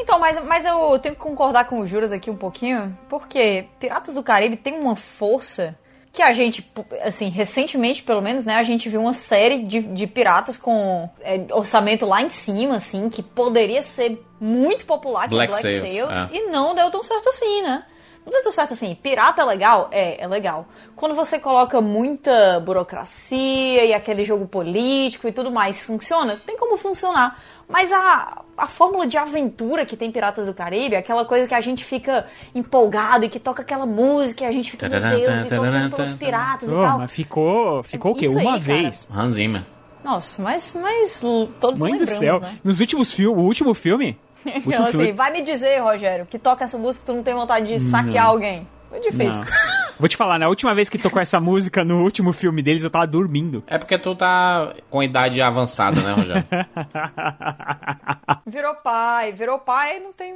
Então, mas, mas eu tenho que concordar com o Juras aqui um pouquinho, porque Piratas do Caribe tem uma força que a gente, assim, recentemente, pelo menos, né, a gente viu uma série de, de piratas com é, orçamento lá em cima, assim, que poderia ser muito popular, que Black é Black Sails, Sails, é. e não deu tão certo assim, né? Não deu tão certo assim. Pirata é legal? É, é legal. Quando você coloca muita burocracia e aquele jogo político e tudo mais, funciona? Tem como funcionar. Mas a, a fórmula de aventura que tem Piratas do Caribe, aquela coisa que a gente fica empolgado e que toca aquela música e a gente fica, meu Deus, e torcendo pelos piratas e tal. mas ficou, ficou o quê? Isso aí, Uma cara. vez. Hans Zimmer. Nossa, mas, mas todos Mãe do lembramos, céu. né? Nos últimos filmes, o último filme. o último Então, filme assim, vai me dizer, Rogério, que toca essa música tu não tem vontade de saquear alguém. Foi difícil. Não. Vou te falar, na última vez que tocou essa música no último filme deles, eu tava dormindo. É porque tu tá com idade avançada, né, Rogério? Virou pai, virou pai, não tem.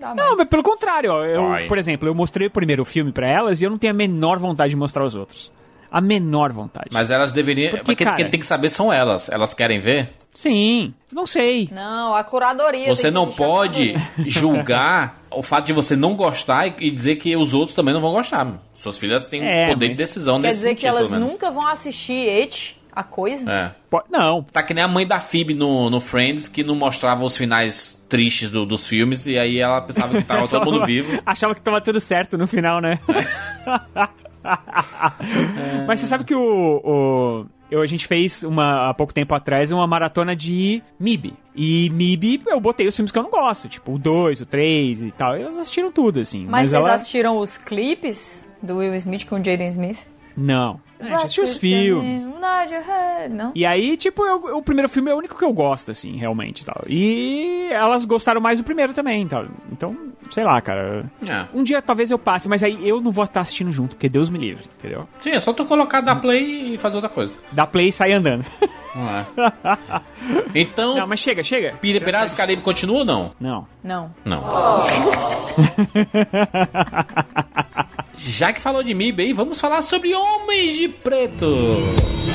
Não. Não, mas pelo contrário, ó, eu, por exemplo, eu mostrei o primeiro filme pra elas e eu não tenho a menor vontade de mostrar os outros. A menor vontade. Mas elas deveriam. Porque, Porque, cara- quem tem que saber são elas. Elas querem ver? Sim, não sei. Não, a curadoria. Você que não pode julgar o fato de você não gostar e- dizer que os outros também não vão gostar. Suas filhas têm É, poder mas- de decisão Quer nesse dizer que sentido, elas pelo menos. nunca vão assistir It, a coisa? É. Não, Tá que nem a mãe da Phoebe no, no Friends, que não mostrava os finais tristes do- dos filmes, e aí ela pensava que tava todo mundo vivo. Achava que tava tudo certo no final, né? Mas você sabe que o, o- eu, a gente fez uma, há pouco tempo atrás uma maratona de MIB. E MIB eu botei os filmes que eu não gosto, tipo o 2, o 3 e tal. Elas assistiram tudo, assim. Mas, vocês ela... assistiram os clipes do Will Smith com o Jaden Smith? Não. É, já assisti os filmes. Head, Não? E aí, tipo, eu- o primeiro filme é o único que eu gosto, assim, realmente e tal. E elas gostaram mais do primeiro também, tal. Então, sei lá, cara. É. Um dia talvez eu passe, mas aí eu não vou estar assistindo junto, porque Deus me livre, entendeu? Sim, é só tu colocar da play e fazer outra coisa. Dá play e sai andando. Não é. Então, Não, mas chega, chega. Pira- Piratas do Caribe continua ou não? Não. Não. Não. Já que falou de MIB aí, vamos falar sobre Homens de Preto. Uh.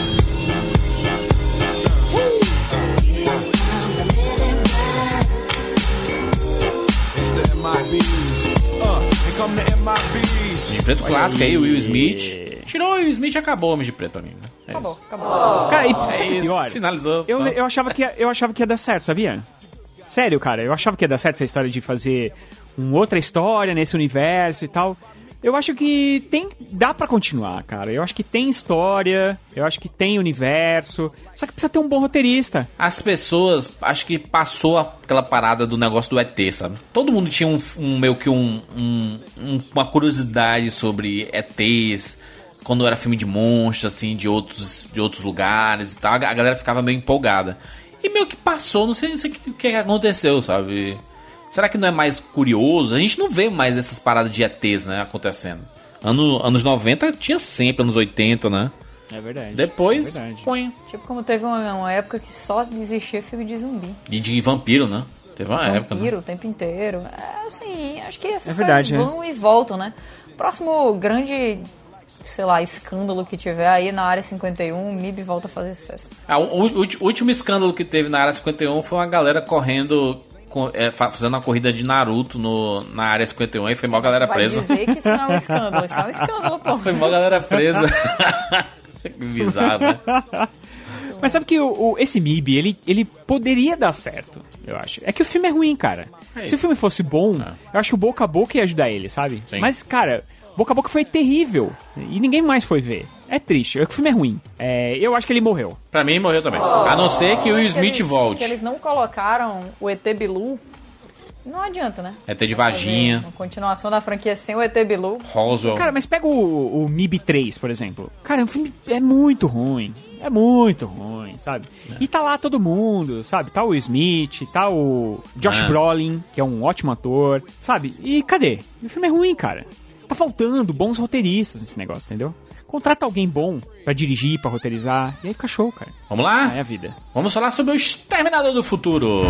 De Preto clássico aí, Will Smith. Tirou o Will Smith e acabou Homens de Preto né? É Acabou, acabou. Cara, e isso. sabe o que é pior? Finalizou. Eu, Tá. eu, achava que ia, eu achava que ia dar certo, sabia? Sério, cara, eu achava que ia dar certo essa história de fazer uma outra história nesse universo e tal. Eu acho que tem. dá pra continuar, cara. Eu acho que tem história, eu acho que tem universo. Só que precisa ter um bom roteirista. As pessoas, acho que passou aquela parada do negócio do ET, sabe? Todo mundo tinha um, um meio que um, um- um- uma curiosidade sobre ETs, quando era filme de monstros, assim, de outros, de outros lugares e tal. A galera ficava meio empolgada. E meio que passou, não sei, não sei o que, que aconteceu, sabe? Será que não é mais curioso? A gente não vê mais essas paradas de ETs, né, acontecendo. Ano, anos 90 tinha sempre, anos 80, né? É verdade. Depois, É verdade. põe. Tipo como teve uma, uma época que só existia filme de zumbi. E de vampiro, né? Teve uma época, né? Vampiro o tempo inteiro. É assim, acho que essas É verdade, coisas vão e voltam, né? Próximo grande, sei lá, escândalo que tiver aí na área 51, o MIB volta a fazer sucesso. Ah, o, o- o último escândalo que teve na área 51 foi uma galera correndo, é, fazendo uma corrida de Naruto no, na área 51 e foi mó galera Vai presa. dizer que isso não é um escândalo, isso é um escândalo, pô. Foi mó galera presa. Que Bizarro, né? Mas sabe que o, o- esse MIB, ele, ele poderia dar certo, eu acho. É que o filme é ruim, cara. É Se o filme fosse bom, eu acho que o boca a boca ia ajudar ele, sabe? Sim. Mas, cara, Boca a Boca foi terrível. E ninguém mais foi ver. É triste. O filme é ruim. É, eu acho que ele morreu. Pra mim, morreu também. A não ser que o Will Smith eles- volte. Que eles não colocaram o ET Bilu. Não adianta, né? ET de Varginha, Uma continuação da franquia sem o ET Bilu. Roswell. Cara, mas pega o, o MIB 3, por exemplo. Cara, o filme é muito ruim. É muito ruim, sabe? E tá lá todo mundo, sabe? Tá o Will Smith, tá o Josh É. Brolin, que é um ótimo ator, sabe? E cadê? O filme é ruim, cara. Tá faltando bons roteiristas nesse negócio, entendeu? Contrata alguém bom pra dirigir, pra roteirizar, e aí fica show, cara. Vamos lá? É a vida. Vamos falar sobre o Exterminador do Futuro.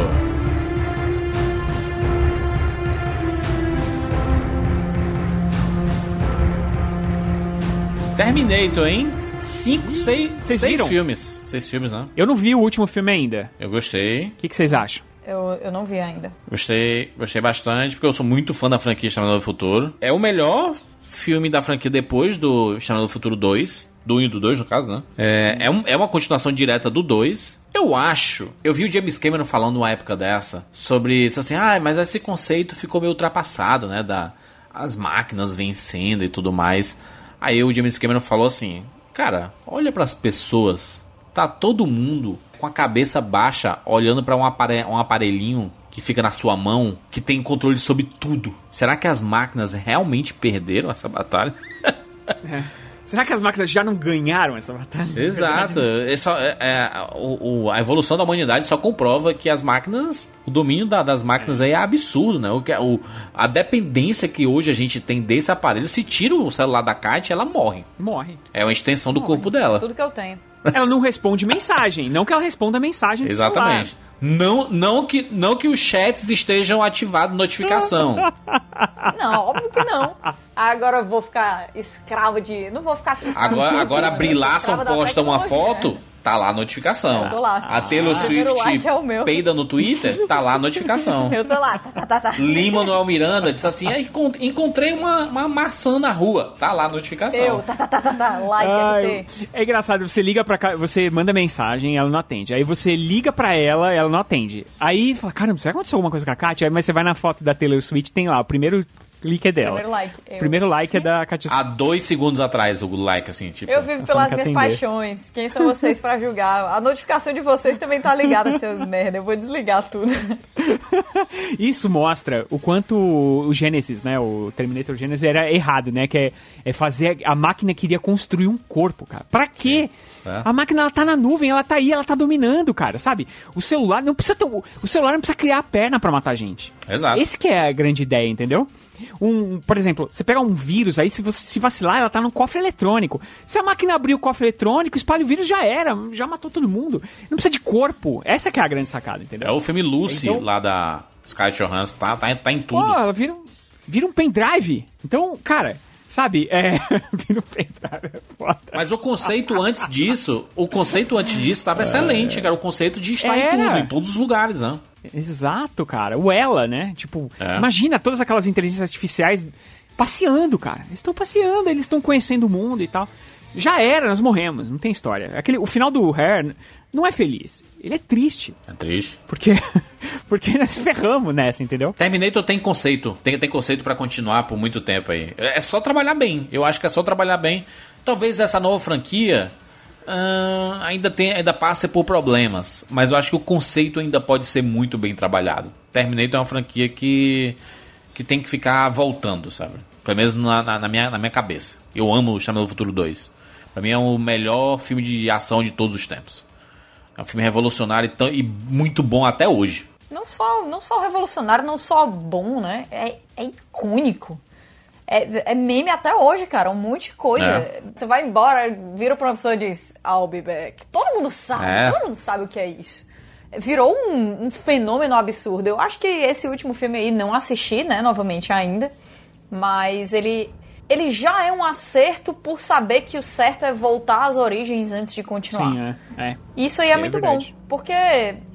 Terminator, hein? Cinco, seis, Vocês seis viram? filmes. Seis filmes, né? Eu não vi o último filme ainda. Eu gostei. O que, que vocês acham? Eu, eu não vi ainda. Gostei, gostei bastante, porque eu sou muito fã da franquia Exterminador do Futuro. É o melhor filme da franquia depois do Exterminador do Futuro 2. Do 1 e do 2, no caso, né? É, é, um- é uma continuação direta do 2. Eu acho. Eu vi o James Cameron falando numa época dessa sobre isso assim, ah, mas esse conceito ficou meio ultrapassado, né? Da, as máquinas vencendo e tudo mais. Aí o James Cameron falou assim: Cara, olha pras pessoas. Tá todo mundo com a cabeça baixa olhando pra um, apare- um aparelhinho que fica na sua mão, que tem controle sobre tudo. Será que as máquinas realmente perderam essa batalha? Será que as máquinas já não ganharam essa batalha? Exato. É só- é- é, o- o- a evolução da humanidade só comprova que as máquinas, o domínio da- das máquinas aí é absurdo, né? O, que- o- a dependência que hoje a gente tem desse aparelho, se tira o celular da Kate, ela morre. Morre. É uma extensão do corpo dela. Tudo que eu tenho. Ela não responde mensagem. Não que ela responda mensagem do Exatamente. celular. Não, não, que, não que os chats estejam ativados notificação. Não, óbvio que não. Agora eu vou ficar escravo de. Não vou ficar escravo Agora, de- agora a escrava da posta uma foto, tá lá a notificação. Eu tô lá. A Taylor O primeiro Swift like é o meu. peida no Twitter, tá lá a notificação. Eu tô lá. Tá, tá, tá, tá. Lima Manuel Miranda disse assim: "Ah, encon- encontrei uma, uma maçã na rua. Tá lá a notificação. Eu, tá, tá, tá, tá, tá. Like, Ai, RT. é engraçado, você liga pra cá, você manda mensagem, ela não atende. Aí você liga pra ela, ela não atende. Aí fala, caramba, será que aconteceu alguma coisa com a Kátia? Aí mas você vai na foto da Taylor Swift, tem lá, o primeiro clique é dela. Primeiro like. Eu. Primeiro like é da Kátia Há dois segundos atrás o like, assim, tipo. Eu vivo pelas minhas atender. paixões. Quem são vocês pra julgar? A notificação de vocês também tá ligada, seus merda. Eu vou desligar tudo. Isso mostra o quanto o Genesis, né, o Terminator Genesis era errado, né, que é, é fazer a máquina queria construir um corpo, cara. Pra quê? É. A máquina ela tá na nuvem, ela tá aí, ela tá dominando, cara, sabe? O celular não precisa ter, o celular não precisa criar a perna pra matar a gente. Exato. Esse que é a grande ideia, entendeu? Um, por exemplo, você pega um vírus aí, se você se vacilar, ela tá num cofre eletrônico. Se a máquina abrir o cofre eletrônico, espalha o vírus, já era, já matou todo mundo. Não precisa de corpo. Essa que é a grande sacada, entendeu? É o filme Lucy Então- lá da Scarlett Johansson, tá, tá, tá em tudo. Pô, ela vira, um- vira um pendrive. Então, cara, sabe, é. vira um pendrive, é foda. Mas o conceito antes disso, o conceito antes disso estava excelente, cara. O conceito de estar em Era. tudo, em todos os lugares, né? Exato, cara. O ela, né? Tipo, É. imagina todas aquelas inteligências artificiais passeando, cara. Eles estão passeando, eles estão conhecendo o mundo e tal. Já era, nós morremos, não tem história. Aquele, o final do Hair não é feliz. Ele é triste. É triste. Porque, porque nós ferramos nessa, entendeu? Terminator tem conceito, tem, tem conceito pra continuar por muito tempo aí. É só trabalhar bem. Eu acho que é só trabalhar bem. Talvez essa nova franquia ah, ainda tenha, ainda passe por problemas, mas eu acho que o conceito ainda pode ser muito bem trabalhado. Terminator é uma franquia que que tem que ficar voltando, sabe? Pelo menos na, na- na minha, na minha cabeça. Eu amo o Chamado do Futuro 2. Pra mim é o melhor filme de ação de todos os tempos. É um filme revolucionário e, tão- e muito bom até hoje. Não só, não só revolucionário, não só bom, né? É, é icônico. É, é meme até hoje, cara. Um monte de coisa. É. Você vai embora, vira pra uma pessoa e diz, I'll be back. Todo mundo sabe, É. todo mundo sabe o que é isso. Virou um, um fenômeno absurdo. Eu acho que esse último filme aí, não assisti, né, novamente ainda. Mas ele, ele já é um acerto por saber que o certo é voltar às origens antes de continuar. Sim, é. É, Isso aí é, É muito verdade. bom. Porque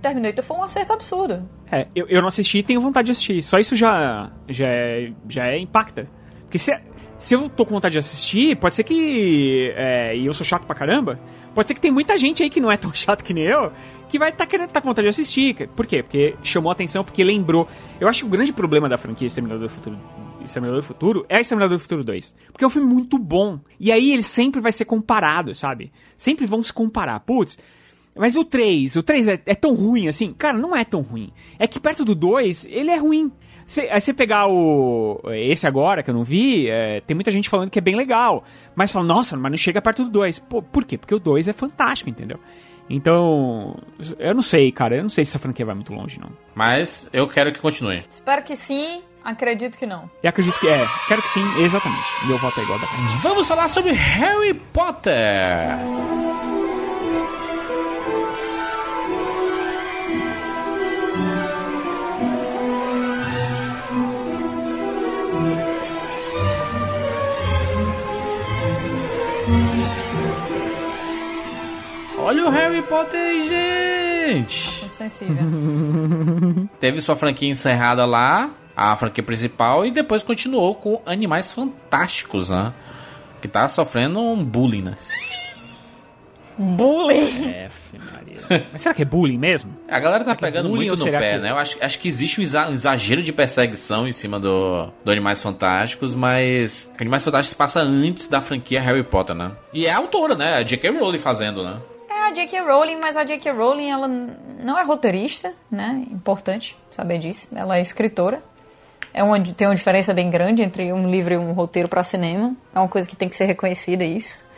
Terminator foi um acerto absurdo. É, eu, eu não assisti e tenho vontade de assistir. Só isso já, já, é, já é impacta. Porque se, se eu tô com vontade de assistir, pode ser que. é, e eu sou chato pra caramba. Pode ser que tem muita gente aí que não é tão chato que nem eu, que vai estar tá querendo tá com vontade de assistir. Por quê? Porque chamou atenção, porque lembrou. Eu acho que o grande problema da franquia Exterminador do Futuro Exterminador do Futuro é Exterminador do Futuro 2. Porque é um filme muito bom. E aí ele sempre vai ser comparado, sabe? Sempre vão se comparar. Putz, mas o 3, o 3 é, é tão ruim assim? Cara, não é tão ruim. É que perto do 2, ele é ruim. Cê, aí você pegar o. Esse agora, que eu não vi, é, tem muita gente falando que é bem legal. Mas fala, nossa, mas não chega perto do 2. Pô, por quê? Porque o 2 é fantástico, entendeu? Então, eu não sei, cara. Eu não sei se essa franquia vai muito longe, não. Mas eu quero que continue. Espero que sim, acredito que não. E acredito que é. Quero que sim, exatamente. Meu voto é igual da Vamos falar sobre Harry Potter. Olha o Harry Potter aí, gente! Muito sensível. Teve sua franquia encerrada lá, a franquia principal, e depois continuou com Animais Fantásticos, né? Que tá sofrendo um bullying, né? Bullying! É, Maria. Mas será que é bullying mesmo? A galera tá Será é pegando bullying muito no pé, que- né? Eu acho, acho que existe um exa- um exagero de perseguição em cima do, do Animais Fantásticos, mas Animais Fantásticos passa antes da franquia Harry Potter, né? E é a autora, né? A J.K. Rowling fazendo, né? A J.K. Rowling, mas a J.K. Rowling, ela não é roteirista, né? Importante saber disso. Ela é escritora. É uma, tem uma diferença bem grande entre um livro e um roteiro para cinema. É uma coisa que tem que ser reconhecida, isso.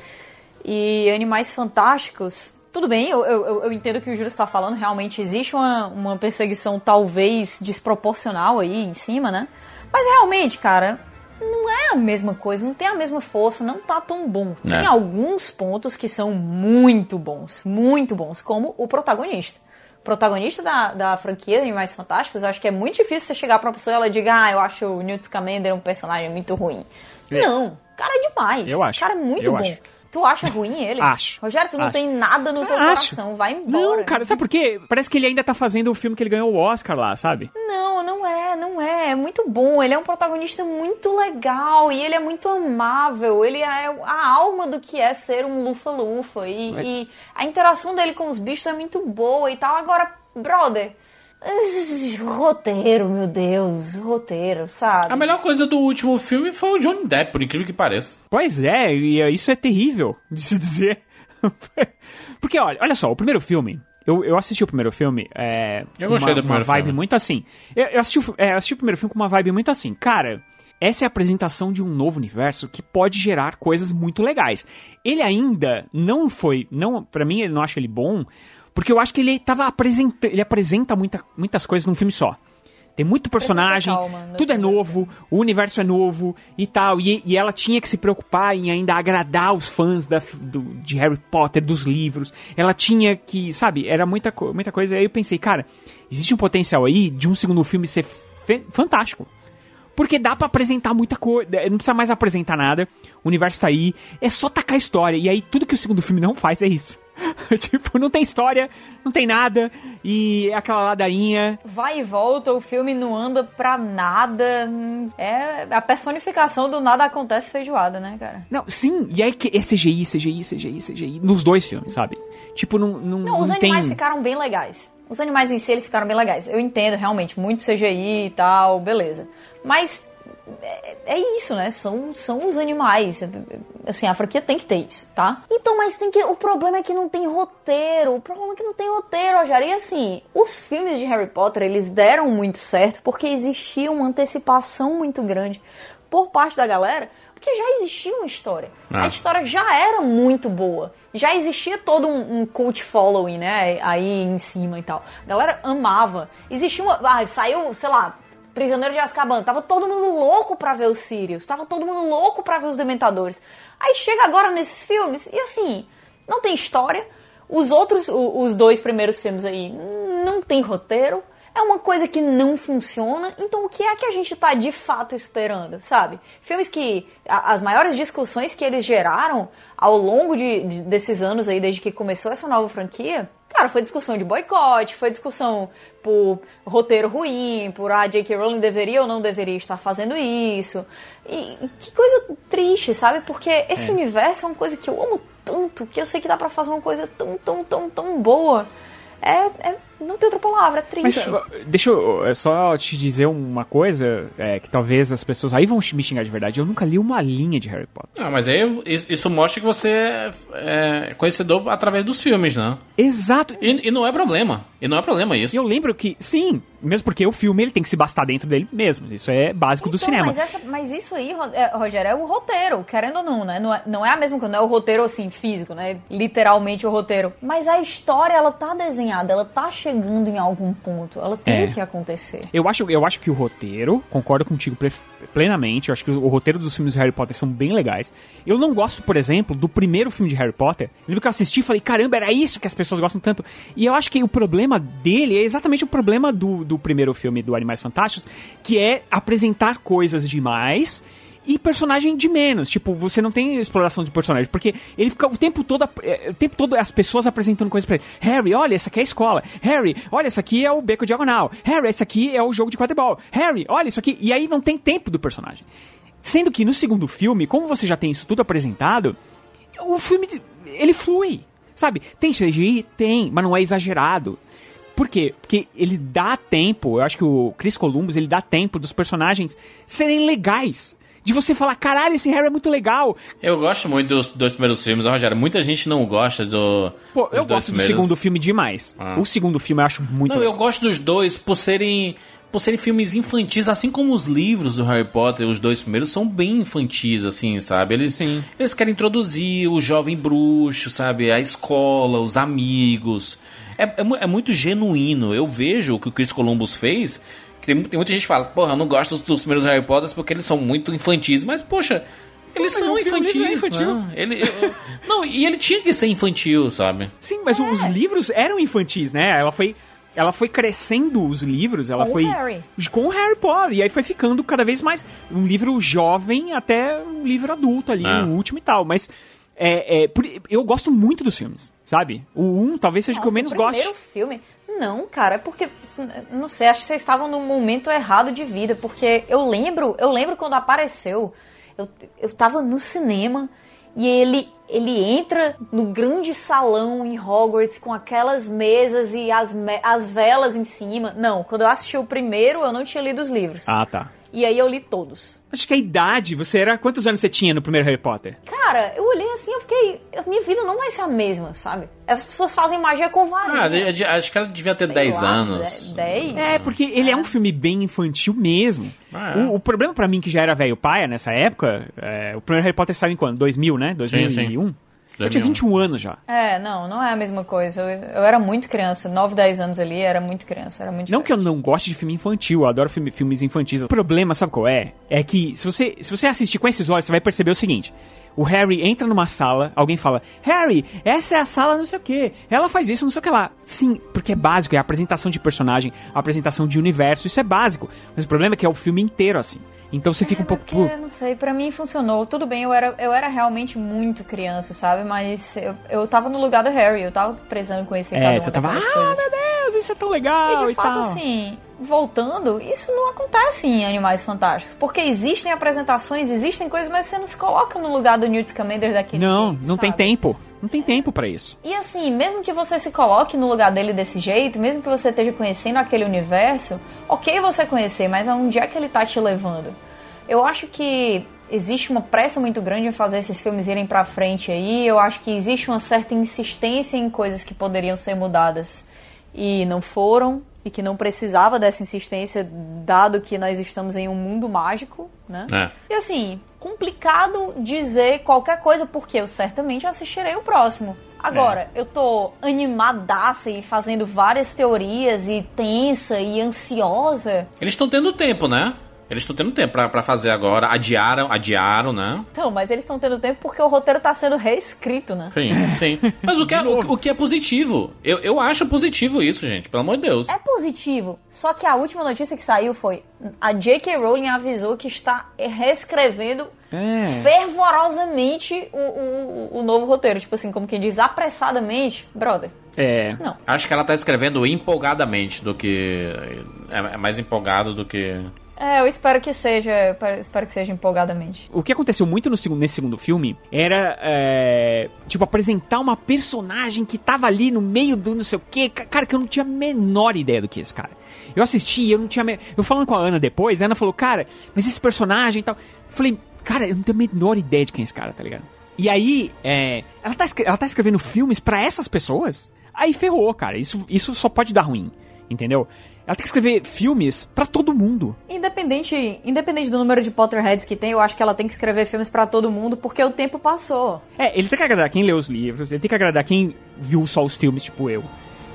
E Animais Fantásticos, tudo bem, eu, eu- eu entendo o que o Júlio está falando. Realmente existe uma, uma perseguição talvez desproporcional aí em cima, né? Mas realmente, cara, não é a mesma coisa, não tem a mesma força, não tá tão bom. É. Tem alguns pontos que são muito bons, muito bons, como o protagonista. O protagonista da, da franquia de Animais Fantásticos, acho que é muito difícil você chegar pra uma pessoa e ela diga, ah, eu acho o Newt Scamander um personagem muito ruim. Não, cara é demais. Eu acho, Cara é muito eu bom. acho. Tu acha ruim ele? Acho. Rogério, tu não Acho. tem nada no teu Acho. coração, vai embora. Não, cara, sabe por quê? Parece que ele ainda tá fazendo o filme que ele ganhou o Oscar lá, sabe? Não, não é, não é. É muito bom. Ele é um protagonista muito legal e ele é muito amável. Ele é a alma do que é ser um lufa-lufa. E, e a interação dele com os bichos é muito boa e tal. Agora, brother. Roteiro, meu Deus, roteiro, sabe? A melhor coisa do último filme foi o Johnny Depp, por incrível que pareça. Pois é, e é, isso é terrível de se dizer. Porque, olha, olha só, o primeiro filme. Eu, eu assisti o primeiro filme. É, Eu com gostei uma, do primeiro uma vibe filme. muito assim. Eu, eu assisti, o é, eu assisti o primeiro filme com uma vibe muito assim. Cara, essa é a apresentação de um novo universo que pode gerar coisas muito legais. Ele ainda não foi. não para mim, eu não acho ele bom. Porque eu acho que ele tava apresentando. Ele apresenta muita, muitas coisas num filme só. Tem muito personagem, calma no tudo é novo, o universo é novo e tal. E, e ela tinha que se preocupar em ainda agradar os fãs da, do- de Harry Potter, dos livros. Ela tinha que, sabe, era muita, muita coisa. Aí eu pensei, cara, existe um potencial aí de um segundo filme ser fantástico. Porque dá pra apresentar muita coisa. Não precisa mais apresentar nada. O universo tá aí. É só tacar a história. E aí tudo que o segundo filme não faz é isso. tipo, não tem história, não tem nada. E é aquela ladainha. Vai e volta, o filme não anda pra nada. É a personificação do nada acontece feijoada, né, cara? Não, sim, e aí que é CGI, CGI, CGI, CGI, nos dois filmes, sabe? Tipo, não, não, Não, os não animais tem... ficaram bem legais. Os animais em si, eles ficaram bem legais. Eu entendo, realmente, muito CGI e tal, beleza. Mas é, é isso, né? São, são os animais. Assim, a franquia tem que ter isso, tá? Então, mas tem que. O problema é que não tem roteiro. O problema é que não tem roteiro, Rogério. E assim, os filmes de Harry Potter, eles deram muito certo porque existia uma antecipação muito grande por parte da galera. Porque já existia uma história. Ah. A história já era muito boa. Já existia todo um, um cult following, né? Aí em cima e tal. A galera amava. Existia uma. Ah, saiu, sei lá, Prisioneiro de Azkaban. Tava todo mundo louco pra ver os Sirius. Tava todo mundo louco pra ver os Dementadores. Aí chega agora nesses filmes e assim, não tem história. Os outros, os dois primeiros filmes aí, não tem roteiro. É uma coisa que não funciona. Então o que é que a gente tá de fato esperando, sabe? Filmes que. a- as maiores discussões que eles geraram ao longo de, de- desses anos aí, desde que começou essa nova franquia. Cara, foi discussão de boicote, foi discussão por roteiro ruim, por a J.K. Rowling deveria ou não deveria estar fazendo isso. E que coisa triste, sabe? Porque esse universo é uma coisa que eu amo tanto, que eu sei que dá pra fazer uma coisa tão, tão, tão, tão boa. É, é não tem outra palavra, é Mas triste. uh, deixa eu uh, só te dizer uma coisa, é, que talvez as pessoas aí vão me xingar de verdade. Eu nunca li uma linha de Harry Potter. Ah, mas aí isso- mostra que você é- é conhecedor através dos filmes, né? Exato. E, e não é problema. E não é problema isso. E eu lembro que, sim, mesmo porque o filme ele tem que se bastar dentro dele mesmo. Isso é básico do Então, cinema. Mas, essa- mas isso aí, é, Rogério, é o roteiro, querendo ou não, né? Não é, não é a mesma coisa, não é o roteiro assim, físico, né? Literalmente o roteiro. Mas a história, ela tá desenhada, ela tá chegando em algum ponto. Ela tem É. que acontecer. Eu acho, eu acho que o roteiro, concordo contigo plenamente, eu acho que o, o roteiro dos filmes de Harry Potter são bem legais. Eu não gosto, por exemplo, do primeiro filme de Harry Potter. Eu lembro que eu assisti e falei, caramba, era isso que as pessoas gostam tanto. E eu acho que o problema dele é exatamente o problema do, do primeiro filme do Animais Fantásticos, que é apresentar coisas demais e personagem de menos. Tipo, você não tem exploração de personagem, porque ele fica o tempo todo, eh, o tempo todo as pessoas apresentando coisas pra ele. Harry, olha, essa aqui é a escola. Harry, olha, essa aqui é o beco diagonal. Harry, esse aqui é o jogo de quadribol. Harry, olha isso aqui. E aí não tem tempo do personagem. Sendo que no segundo filme, como você já tem isso tudo apresentado, o filme ele flui, sabe? Tem CGI? Tem, mas não é exagerado. Por quê? Porque ele dá tempo, eu acho que o Chris Columbus, ele dá tempo dos personagens serem legais. De você falar, caralho, esse Harry é muito legal. Eu gosto muito dos dois primeiros filmes, Rogério. Muita gente não gosta do. Pô, eu gosto do primeiros. segundo filme demais. Ah. O segundo filme eu acho muito Não, legal. eu gosto dos dois por serem. Por serem filmes infantis, assim como os livros do Harry Potter, os dois primeiros são bem infantis, assim, sabe? Eles, Sim. eles querem introduzir o jovem bruxo, sabe? A escola, os amigos. É, é, é muito genuíno. Eu vejo o que o Chris Columbus fez. Que tem, tem muita gente que fala, porra, eu não gosto dos, dos primeiros Harry Potters porque eles são muito infantis. Mas, poxa, eles mas são filme infantis. é infantil. né? Ele, eu- não, e ele tinha que ser infantil, sabe? Sim, mas É. os livros eram infantis, né? Ela foi. Ela foi crescendo os livros, ela Com o foi. Harry. Com o Harry Potter. E aí foi ficando cada vez mais um livro jovem até um livro adulto ali, Ah. o último e tal. Mas é, é, eu gosto muito dos filmes, sabe? O 1 talvez seja o que eu Nossa, menos o gosto. primeiro filme. Não, cara, é porque. Não sei, acho que vocês estavam num momento errado de vida. Porque eu lembro, eu lembro quando apareceu. Eu, eu tava no cinema e ele, ele entra no grande salão em Hogwarts com aquelas mesas e as, as velas em cima. Não, quando eu assisti o primeiro, eu não tinha lido os livros. Ah, tá. E aí eu li todos. Acho que a idade, você era. Quantos anos você tinha no primeiro Harry Potter? Cara, eu olhei assim, eu fiquei. Minha vida não vai ser a mesma, sabe? Essas pessoas fazem magia com varinha. Ah, acho que ela devia ter Sei 10 lá, anos. 10? É, porque ele é, um filme bem infantil mesmo. Ah, é. o, o problema pra mim, que já era velho paia nessa época, é, o primeiro Harry Potter saiu em quando? 2000, né? 2001? Eu tinha 2001. 21 anos já. É, não, não é a mesma coisa. Eu, eu era muito criança, 9, 10 anos ali, era muito criança, era muito Não que eu não goste de filme infantil, eu adoro filme- filmes infantis. O problema, sabe qual é? É que se você, se você assistir com esses olhos, você vai perceber o seguinte. O Harry entra numa sala, alguém fala, Harry, essa é a sala não sei o que. Ela faz isso, não sei o que lá. Sim, porque é básico, é a apresentação de personagem, a apresentação de universo, isso é básico. Mas o problema é que é o filme inteiro assim. Então você fica um pouco. Porque, não sei, pra mim funcionou. Tudo bem, eu era, eu era realmente muito criança, sabe? Mas eu, eu tava no lugar do Harry, eu tava prezando conhecer cada É, uma você tava, ah, coisas. meu Deus, isso é tão legal. E E, de fato, tal. assim, voltando, isso não acontece em Animais Fantásticos. Porque existem apresentações, existem coisas, mas você não se coloca no lugar do Newt Scamander daquele Não, jeito, não tem sabe? tempo. Não tem tempo pra isso. E assim, mesmo que você se coloque no lugar dele desse jeito, mesmo que você esteja conhecendo aquele universo, ok você conhecer, mas aonde é que ele tá te levando? Eu acho que existe uma pressa muito grande em fazer esses filmes irem pra frente aí. Eu acho que existe uma certa insistência em coisas que poderiam ser mudadas e não foram, e que não precisava dessa insistência, dado que nós estamos em um mundo mágico, né? É. E assim, complicado dizer qualquer coisa, porque eu certamente assistirei o próximo. Agora, eu tô animadaça e fazendo várias teorias e tensa e ansiosa. Eles estão tendo tempo, né? Eles estão tendo tempo pra, pra fazer agora. Adiaram, adiaram, né? Então, mas eles estão tendo tempo porque o roteiro tá sendo reescrito, né? Sim, sim. Mas o que, é, o, o que é positivo? Eu, eu acho positivo isso, gente. Pelo amor de Deus. É positivo, só que a última notícia que saiu foi a J.K. Rowling avisou que está reescrevendo É. fervorosamente o, o, o novo roteiro. Tipo assim, como quem diz, apressadamente. Brother, É. não. Acho que ela tá escrevendo empolgadamente do que. É, é mais empolgado do que. É, eu espero que seja, espero que seja empolgadamente. O que aconteceu muito no segundo, nesse segundo filme era, é, tipo, apresentar uma personagem que tava ali no meio do não sei o que, cara, que eu não tinha a menor ideia do que é esse cara. Eu assisti, eu não tinha. me- Eu falando com a Ana depois, a Ana falou, cara, mas esse personagem e tal. Eu falei, cara, eu não tenho a menor ideia de quem é esse cara, tá ligado? E aí, é, ela, tá, ela tá escrevendo filmes pra essas pessoas? Aí ferrou, cara. Isso, isso só pode dar ruim, entendeu? Ela tem que escrever filmes pra todo mundo. Independente, independente do número de Potterheads que tem, eu acho que ela tem que escrever filmes pra todo mundo, porque o tempo passou. É, ele tem que agradar quem lê os livros, ele tem que agradar quem viu só os filmes, tipo eu.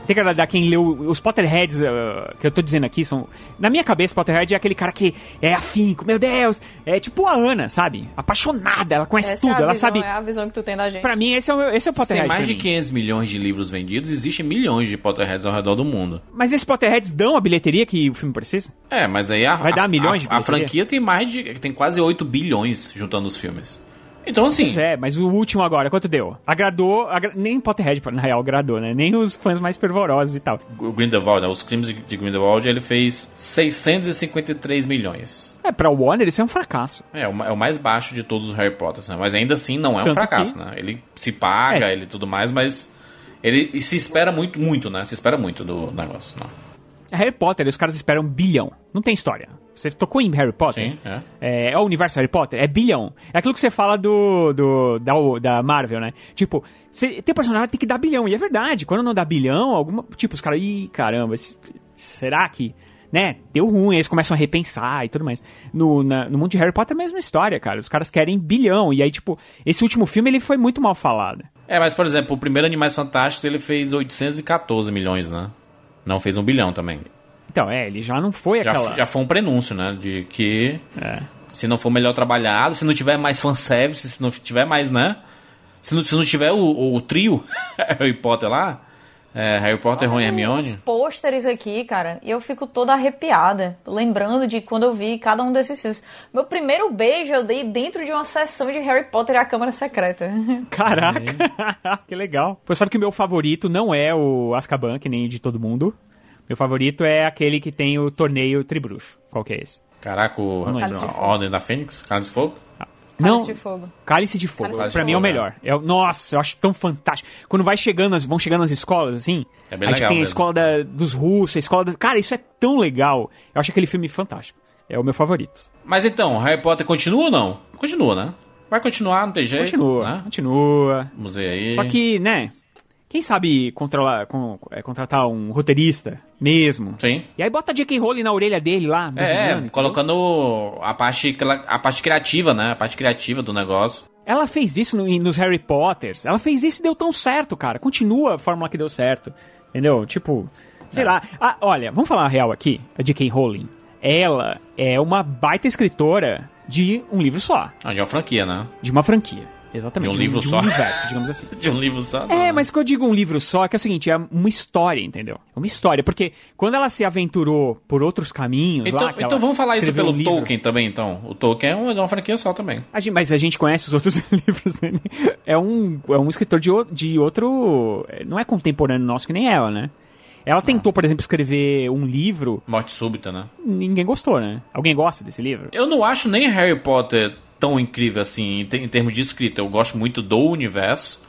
Tem que agradar quem leu os Potterheads ah, que eu tô dizendo aqui são. Na minha cabeça, Potterhead é aquele cara que é afinco, meu Deus. É tipo a Ana, sabe? Apaixonada, ela conhece Essa tudo, é a ela visão, sabe. É a visão que tu tem da gente. Pra mim, esse é o, esse é o Se tem Potterhead. mais de mim. 500 milhões de livros vendidos, existem milhões de Potterheads ao redor do mundo. Mas esses Potterheads dão a bilheteria que o filme precisa? É, mas aí a, Vai dar a- milhões de a, a franquia tem mais de. tem quase 8 bilhões juntando os filmes. Então, assim. Pois é, mas o último agora, quanto deu? Agradou, agra- nem Potterhead, na real, agradou, né? Nem os fãs mais fervorosos e tal. O Grindelwald, né, os crimes de- de Grindelwald, ele fez 653 milhões. É, pra Warner isso é um fracasso. É, é o mais baixo de todos os Harry Potters, né? Mas ainda assim não é um Tanto fracasso, que- né? Ele se paga, É. ele tudo mais, mas ele e se espera muito, muito, né? Se espera muito do negócio, não. Harry Potter, os caras esperam um bilhão. Não tem história. Você tocou em Harry Potter? Sim, é. É, é o universo Harry Potter? É bilhão. É aquilo que você fala do, do da, da Marvel, né? Tipo, você tem personagem tem que dar bilhão. E é verdade. Quando não dá bilhão, alguma. Tipo, os caras, ih, caramba, esse- será que. Né? Deu ruim, aí eles começam a repensar e tudo mais. No, na- no mundo de Harry Potter é a mesma história, cara. Os caras querem bilhão. E aí, tipo, esse último filme ele foi muito mal falado. É, mas por exemplo, o primeiro Animais Fantásticos ele fez 814 milhões, né? Não fez um bilhão também. Então, é, ele já não foi Já, aquela. já foi um prenúncio, né? De que É. se não for melhor trabalhado, se não tiver mais fanservice, se não tiver mais, né? Se não, se não tiver o, o trio Harry Potter lá, é, Harry Potter, Ron e Os Hermione. pôsteres aqui, cara, e eu fico toda arrepiada, lembrando de quando eu vi cada um desses filmes. Meu primeiro beijo eu dei dentro de uma sessão de Harry Potter e a Câmara Secreta. Caraca, que legal. Você sabe que o meu favorito não é o Azkaban, que nem de todo mundo. Meu favorito é aquele que tem o torneio Tribruxo. Qual que é esse? Caraca, o a Ordem da Fênix, Cálice de Fogo. não, de Fogo. Cálice de Fogo. Cálice de pra mim é o melhor. É, o- nossa, eu acho tão fantástico. Quando vai chegando, as- vão chegando as escolas, assim. É bem tipo, legal tem a mesmo. escola da- dos russos, a escola da... Cara, isso é tão legal. Eu acho aquele filme fantástico. É o meu favorito. Mas então, Harry Potter continua ou não? Continua, né? Vai continuar, não tem jeito. Continua, Né? continua. Vamos ver aí. Só que, né? Quem sabe controlar, com- é, contratar um roteirista mesmo? Sim. E aí bota J.K. Rowling na orelha dele lá. É, colocando a parte, a parte criativa, né? A parte criativa do negócio. Ela fez isso no- nos Harry Potters. Ela fez isso e deu tão certo, cara. Continua a fórmula que deu certo. Entendeu? Tipo, sei lá. Ah, olha, vamos falar a real aqui. A J.K. Rowling. Ela é uma baita escritora de um livro só. Ah, de uma franquia, né? De uma franquia. Exatamente. De um livro de só. universo, digamos assim. De um livro só. não, É, mas que eu digo um livro só, é que é o seguinte, é uma história, entendeu? É uma história, porque quando ela se aventurou por outros caminhos Então, lá, então vamos falar isso pelo um livro- Tolkien também, então. O Tolkien é uma, é uma franquia só também. A gente- mas a gente conhece os outros livros dele. É um, é um escritor de, de outro... Não é contemporâneo nosso que nem ela, né? Ela tentou, por exemplo, escrever um livro, Morte súbita, né? ninguém gostou, né? Alguém gosta desse livro? Eu não acho nem Harry Potter tão incrível assim, em, em termos de escrita. Eu gosto muito do universo.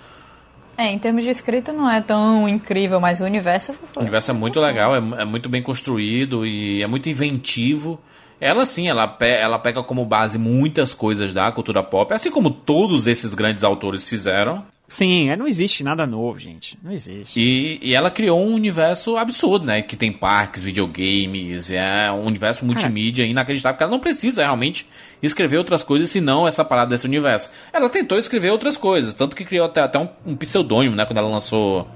É, em termos de escrita não é tão incrível, mas o universo O universo é muito legal, é, é muito bem construído e é muito inventivo. Ela sim, ela, pe- ela pega como base muitas coisas da cultura pop, assim como todos esses grandes autores fizeram. Sim, é, não existe nada novo, gente. Não existe. E, e ela criou um universo absurdo, né? Que tem parques, videogames, é um universo multimídia inacreditável, porque ela não precisa realmente escrever outras coisas senão essa parada desse universo. Ela tentou escrever outras coisas, tanto que criou até, até um, um pseudônimo, né? Quando ela lançou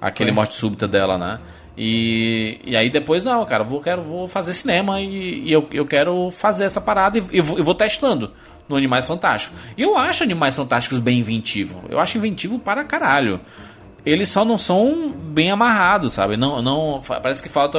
aquele Morte Súbita dela, né? E, e aí depois, não, cara, eu vou, quero, vou fazer cinema e, e eu, eu quero fazer essa parada e, e vou, eu vou testando no Animais Fantásticos. E eu acho Animais Fantásticos bem inventivo. Eu acho inventivo para caralho. Eles só não são bem amarrados, sabe? Não, não, parece que falta.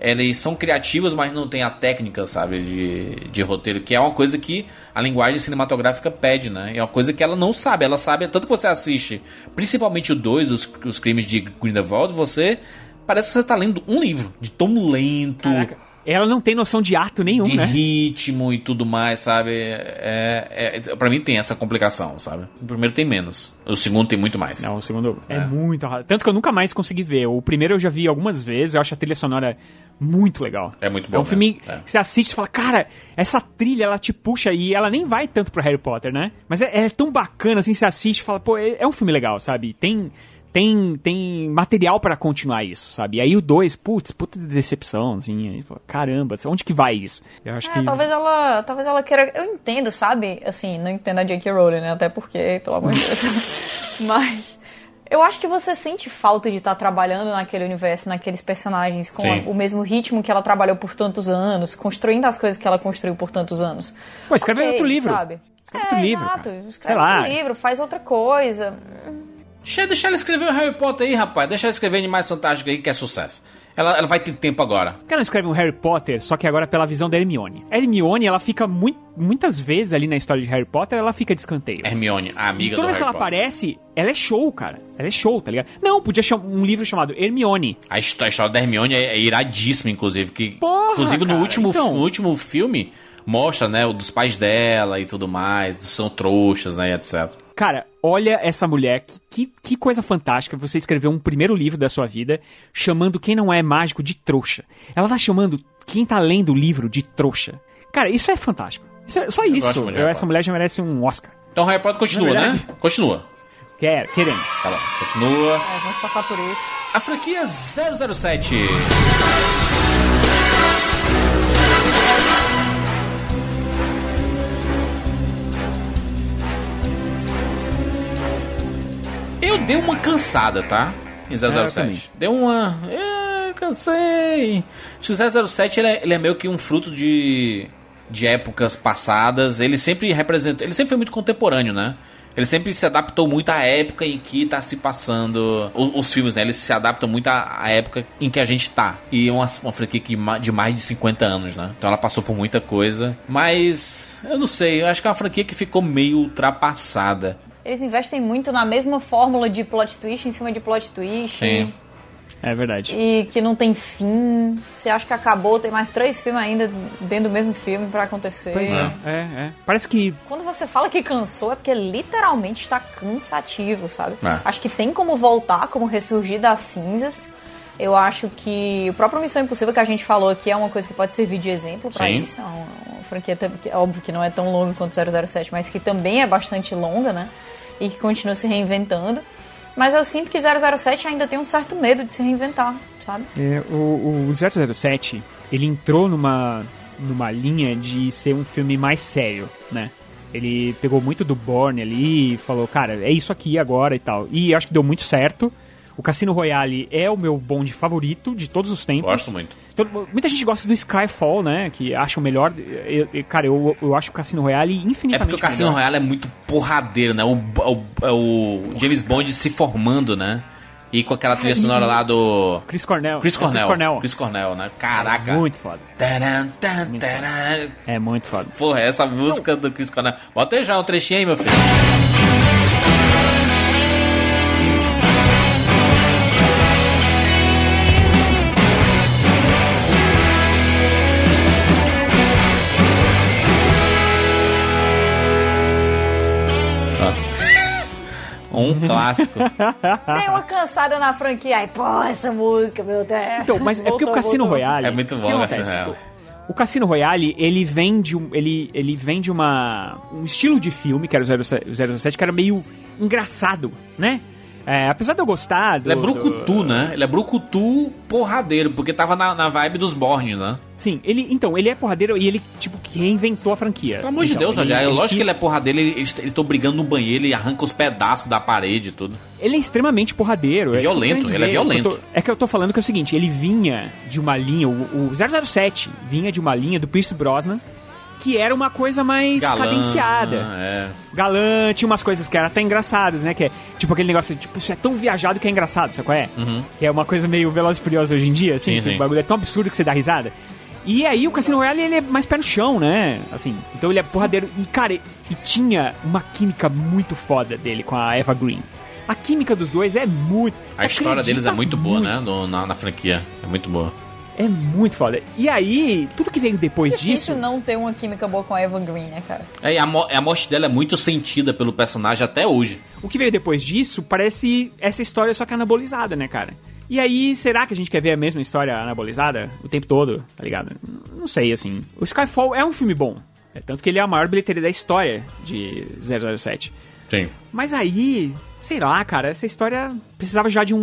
Eles são criativos, mas não tem a técnica, sabe, de, de roteiro, que é uma coisa que a linguagem cinematográfica pede, né? É uma coisa que ela não sabe. Ela sabe, tanto que você assiste, principalmente o 2, os, os crimes de Grindelwald, você parece que você tá lendo um livro, de tão lento, Caraca. Ela não tem noção de ato nenhum, de né? ritmo e tudo mais, sabe? É, é, pra mim tem essa complicação, sabe? O primeiro tem menos, o segundo tem muito mais. Não, o segundo é, É. muito arrasado. Tanto que eu nunca mais consegui ver. O primeiro eu já vi algumas vezes, eu acho a trilha sonora muito legal. É muito bom É um filme é. que você assiste e fala, cara, essa trilha ela te puxa e ela nem vai tanto pro Harry Potter, né? Mas é, é tão bacana assim, você assiste e fala, pô, é, é um filme legal, sabe? Tem. Tem, tem material pra continuar isso, sabe? E aí o 2, putz, puta decepção, assim. Caramba, onde que vai isso? Eu acho É, que. talvez ela, talvez ela queira. Eu entendo, sabe? Assim, não entendo a J.K. Rowling, né? Até porque, pelo amor de Deus. Mas eu acho que você sente falta de estar trabalhando naquele universo, naqueles personagens, com a- o mesmo ritmo que ela trabalhou por tantos anos, construindo as coisas que ela construiu por tantos anos. Pô, escreve Ok, outro livro. Sabe? Escreve é, outro livro, Exato, escreve Sei lá. outro livro, faz outra coisa. Deixa, deixa ela escrever o Harry Potter aí, rapaz. Deixa ela escrever Animais Fantásticos aí, que é sucesso. Ela, ela vai ter tempo agora. Ela escreve um Harry Potter, só que agora pela visão da Hermione? A Hermione, ela fica mui- muitas vezes ali na história de Harry Potter, ela fica de escanteio. Hermione, a E amiga toda do vez que Harry ela Potter. aparece, ela é show, cara. Ela é show, tá ligado? Não, podia chamar um livro chamado Hermione. A histó- a história da Hermione é, é iradíssima, inclusive. Que, Porra, inclusive, no cara, último, então. no último filme, mostra, né, o dos pais dela e tudo mais, são trouxas, né, e etc. Cara, olha essa mulher, que, que, que coisa fantástica você escreveu um primeiro livro da sua vida chamando quem não é mágico de trouxa. Ela tá chamando quem tá lendo o livro de trouxa. Cara, isso é fantástico. Isso é- só isso. de Harry essa mulher já merece um Oscar. Então, Harry Potter continua, né? Continua. Quer, queremos. Tá bom, continua. É, vamos passar por isso. A franquia 007. Eu dei uma cansada, tá? Em É, eu 007. também. Deu uma. É, cansei. Acho que O 007 ele é, ele é meio que um fruto de, de épocas passadas. Ele sempre representa. Ele sempre foi muito contemporâneo, né? Ele sempre se adaptou muito à época em que tá se passando o- os, filmes, né? Eles se adaptam muito à, à época em que a gente tá. E é uma, uma franquia que de mais de 50 anos, né? Então ela passou por muita coisa. Mas eu não sei, eu acho que é uma franquia que ficou meio ultrapassada. Eles investem muito na mesma fórmula de plot twist em cima de plot twist. Sim. É verdade. E que não tem fim. Você acha que acabou, tem mais três filmes ainda dentro do mesmo filme pra acontecer. Pois é, é, é. Parece que Quando você fala que cansou, é porque literalmente está cansativo, sabe? É. Acho que tem como voltar, como ressurgir das cinzas. Eu acho que o próprio Missão Impossível que a gente falou aqui é uma coisa que pode servir de exemplo pra Sim. isso. É uma, uma franquia, que é óbvio que não é tão longa quanto 007, mas que também é bastante longa, né? E que continua se reinventando. Mas eu sinto que 007 ainda tem um certo medo de se reinventar, sabe? É, o, o 007, ele entrou numa, numa linha de ser um filme mais sério, né? Ele pegou muito do Bourne ali e falou, cara, é isso aqui agora e tal. E acho que deu muito certo. O Cassino Royale é o meu bonde favorito de todos os tempos. Gosto muito. Todo- muita gente gosta do Skyfall, né? Que acha o melhor. Eu- eu- cara, eu, eu acho o Cassino Royale É infinitamente porque o Cassino melhor. Royale é muito porradeiro, né? O, o, é o James Bond se formando, né? E com aquela trilha sonora lá do. Chris Cornell. Chris É, Cornell. Chris Cornell. Chris Cornell, né? Caraca. Muito foda. Taran, tan, taran. É muito foda. Porra, essa música do Chris Cornell. Bota aí já um trechinho aí, meu filho. Um clássico. Tem uma cansada na franquia. Ai, pô, essa música, meu Deus. Então, mas é porque o Voltou, Cassino voltou. Royale. É muito bom o? Cassino Royale. O Cassino Royale, ele vem de um, ele, ele vem de uma um estilo de filme, que era o 07, o 007, que era meio engraçado, né? É, apesar de eu gostar do, Ele é brucutu, né? Ele é brucutu porradeiro, porque tava na, na vibe dos Bornes, né? Sim, ele então, ele é porradeiro e ele tipo que reinventou a franquia. Pelo amor de Então, Deus, Rogério. ele, Lógico quis- que ele é porradeiro, ele, eles estão brigando no banheiro, ele arranca os pedaços da parede e tudo. Ele é extremamente porradeiro. E é violento, ele é violento. Tô- é que eu tô falando que é o seguinte, ele vinha de uma linha, o, o 007 vinha de uma linha do Pierce Brosnan, que era uma coisa mais Galã, cadenciada. É. galã, tinha umas coisas que eram até engraçadas, né? Que é tipo aquele negócio, tipo, isso é tão viajado que é engraçado, sabe qual é? Que é uma coisa meio veloz e furiosa hoje em dia, assim, Uhum. Sim, sim. o bagulho é tão absurdo que você dá risada. E aí o Cassino Royale, ele é mais pé no chão, né? Assim, então ele é porradeiro. E, cara, e tinha uma química muito foda dele com a Eva Green. A química dos dois é muito... A história deles é muito boa, né? No- na, na franquia. É muito boa. É muito foda. E aí, tudo que veio depois Difícil disso. não ter uma química boa com a Eva Green, né, cara? É, e a, mo- a morte dela é muito sentida pelo personagem até hoje. O que veio depois disso parece essa história só que anabolizada, né, cara? E aí, será que a gente quer ver a mesma história anabolizada o tempo todo, tá ligado? Não sei, assim. O Skyfall é um filme bom. É tanto que ele é a maior bilheteria da história de 007. Sim. Mas aí, sei lá, cara, essa história precisava já de um,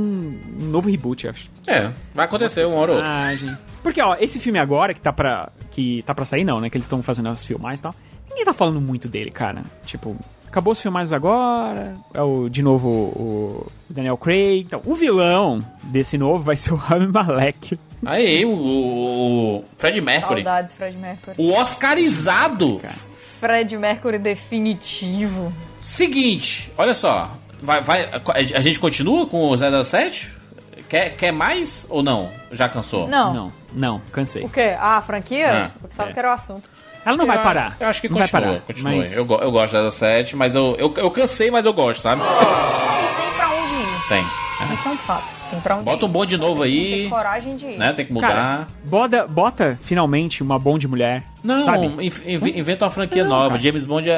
um novo reboot, eu acho. É, vai acontecer uma hora ou outra. Porque, ó, esse filme agora que tá pra, que tá pra sair, não, né? Que eles estão fazendo as filmagens e tal. Ninguém tá falando muito dele, cara. Tipo, acabou os filmagens agora. É o, de novo o Daniel Craig. Então, o vilão desse novo vai ser o Rami Malek. Aí, o, o, o Fred Mercury. Saudades, Fred Mercury. O Oscarizado. Fred Mercury definitivo. Seguinte, olha só. Vai, vai, a gente continua com o 007? Quer, quer mais ou não? Já cansou? Não. Não, não, cansei. O quê? Ah, a franquia? Ah, eu pensava é. que era o assunto. Ela não vai Eu- parar. Eu acho que não vai continua. parar. continua. Mas Eu, eu gosto da 07, mas eu, eu, eu cansei, mas eu gosto, sabe? Tem pra onde ir. Tem. Isso é um fato. Tem pra onde Bota um ir. bonde novo Tem aí, coragem de ir. né? Tem que mudar. Cara, bota, bota finalmente uma Bond mulher. Não, sabe? inv- inv- inventa uma franquia Não, nova. cara. James Bond é,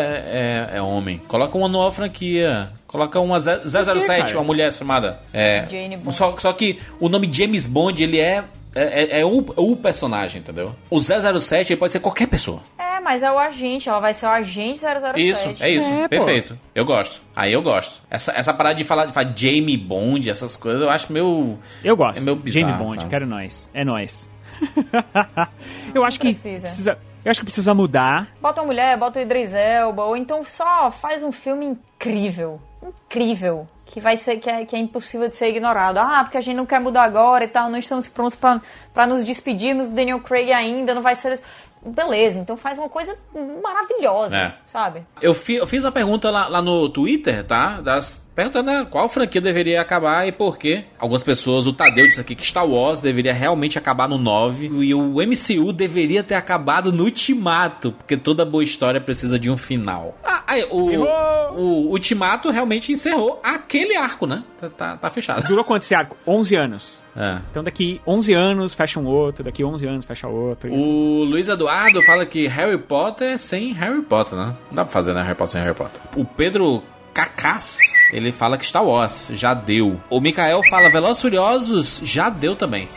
é, é homem. Coloca uma nova franquia. Coloca uma ze- 007, cara? uma mulher chamada. É, Jane Bond. Só, só que o nome James Bond, ele é. É, é- é o, o personagem, entendeu? O 007 ele pode ser qualquer pessoa. É, mas é o agente. Ela vai ser o agente 007. Isso, é isso. É, pô. perfeito. Eu gosto. Aí eu gosto. Essa, essa parada de falar de falar Jamie Bond, essas coisas, eu acho meio. Eu gosto. É meio bizarro, Jamie Bond, sabe? quero nós. É nós. eu acho que precisa. precisa. Eu acho que precisa mudar. Bota uma mulher, bota o Idris Elba, ou então só faz um filme incrível. Incrível. Que vai ser, que é, que é impossível de ser ignorado. Ah, porque a gente não quer mudar agora e tal, não estamos prontos pra pra nos despedirmos do Daniel Craig ainda, não vai ser. Beleza, então faz uma coisa maravilhosa, É. sabe? Eu, fi- eu fiz uma pergunta lá, lá no Twitter, tá? Das, perguntando né, qual franquia deveria acabar e por quê. Algumas pessoas, o Tadeu disse aqui que Star Wars deveria realmente acabar no 9 e o MCU deveria ter acabado no Ultimato, porque toda boa história precisa de um final. Ah, aí, o, Errou! o Ultimato realmente encerrou aquele arco, né? Tá, tá, tá fechado. Durou quanto esse arco? 11 anos. É. Então daqui 11 anos fecha um outro, daqui 11 anos fecha outro. e assim. O Luiz Eduardo fala que Harry Potter sem Harry Potter, né? Não dá pra fazer, né? Harry Potter sem Harry Potter. O Pedro Cacás, ele fala que Star Wars já deu. O Mikael fala Velozes e Furiosos já deu também.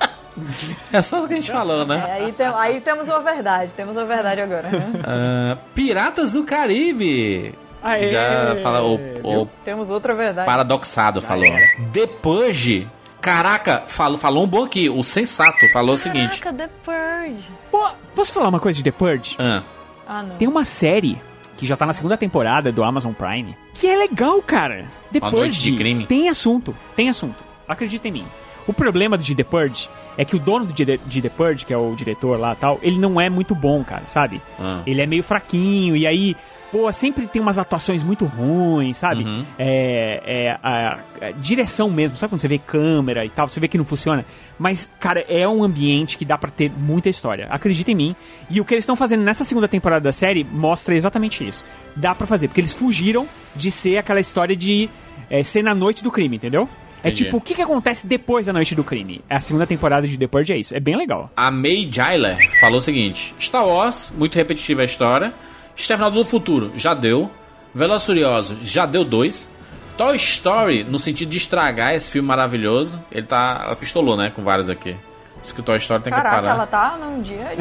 é só o que a gente falou, É, né? aí, tem- aí temos uma verdade, temos uma verdade agora, né? Ah, Piratas do Caribe. Aê! Já fala o, o temos outra verdade. Paradoxado falou. The Purge. Caraca, falou, falou um bom aqui. O Sensato falou o seguinte. Caraca, The Purge. Pô, posso falar uma coisa de The Purge? Ah, Ah, não. Tem uma série que já tá na segunda temporada do Amazon Prime que é legal, cara. The Uma Purge de crime. tem assunto, tem assunto. Acredita em mim. O problema de The Purge é que o dono de The, Purge, que é o diretor lá e tal, ele não é muito bom, cara, sabe? Ah. Ele é meio fraquinho e aí, pô, sempre tem umas atuações muito ruins, sabe? Uhum. É, é, a, a direção mesmo, sabe quando você vê câmera e tal, você vê que não funciona. Mas, cara, é um ambiente que dá pra ter muita história. Acredita em mim. E o que eles estão fazendo nessa segunda temporada da série mostra exatamente isso. Dá pra fazer, porque eles fugiram de ser aquela história de é, ser na noite do crime, entendeu? É Entendi. tipo, o que, que acontece depois da noite do crime? A segunda temporada de The Purge é isso. É bem legal. A May Giler falou o seguinte: Star Wars, muito repetitiva a história. Exterminador do Futuro, já deu. Velozes Furiosos, já deu dois. Toy Story, no sentido de estragar esse filme maravilhoso. Ele tá. Ela pistolou, né? Com vários aqui. Diz que o Toy Story tem Caraca, que parar. ela tá num dia.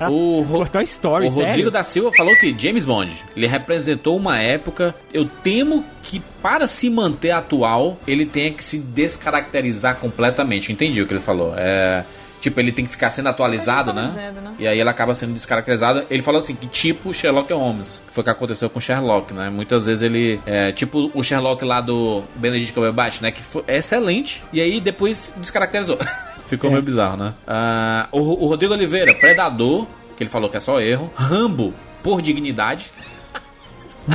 É. O, Ro- Toy Story, o Rodrigo sério? da Silva falou que James Bond, ele representou uma época. Eu temo que para se manter atual, ele tenha que se descaracterizar completamente. Entendi o que ele falou. É, tipo, ele tem que ficar sendo atualizado, É né? dizendo, né? E aí ele acaba sendo descaracterizado. Ele falou assim que tipo Sherlock Holmes, que foi o que aconteceu com Sherlock, né? Muitas vezes ele é tipo o Sherlock lá do Benedict Cumberbatch, né? Que foi excelente e aí depois descaracterizou. Ficou meio bizarro, né? Ah, o, o Rodrigo Oliveira, Predador, que ele falou que é só erro. Rambo, por dignidade.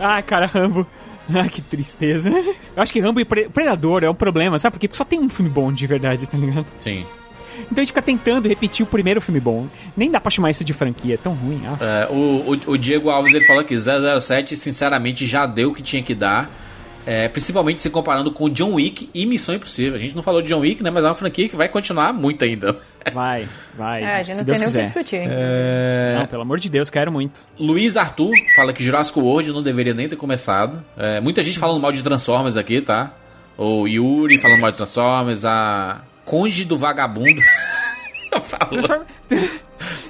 ah, cara, Rambo. Ah, que tristeza. Eu acho que Rambo e Pre- Predador é um problema, sabe? Porque só tem um filme bom de verdade, tá ligado? Sim. Então a gente fica tentando repetir o primeiro filme bom. Nem dá pra chamar isso de franquia, é tão ruim. Ah. É, o, o, o Diego Alves ele falou que 007 sinceramente já deu o que tinha que dar. É, principalmente se comparando com John Wick e Missão Impossível. A gente não falou de John Wick, né? Mas é uma franquia que vai continuar muito ainda. Vai, vai. É, a gente se não Deus tem nem o que quiser. discutir. É, Não, pelo amor de Deus, quero muito. Luiz Arthur fala que Jurassic World não deveria nem ter começado. É, muita gente falando mal de Transformers aqui, tá? O Yuri falando mal de Transformers, a Conde do Vagabundo. Transforme,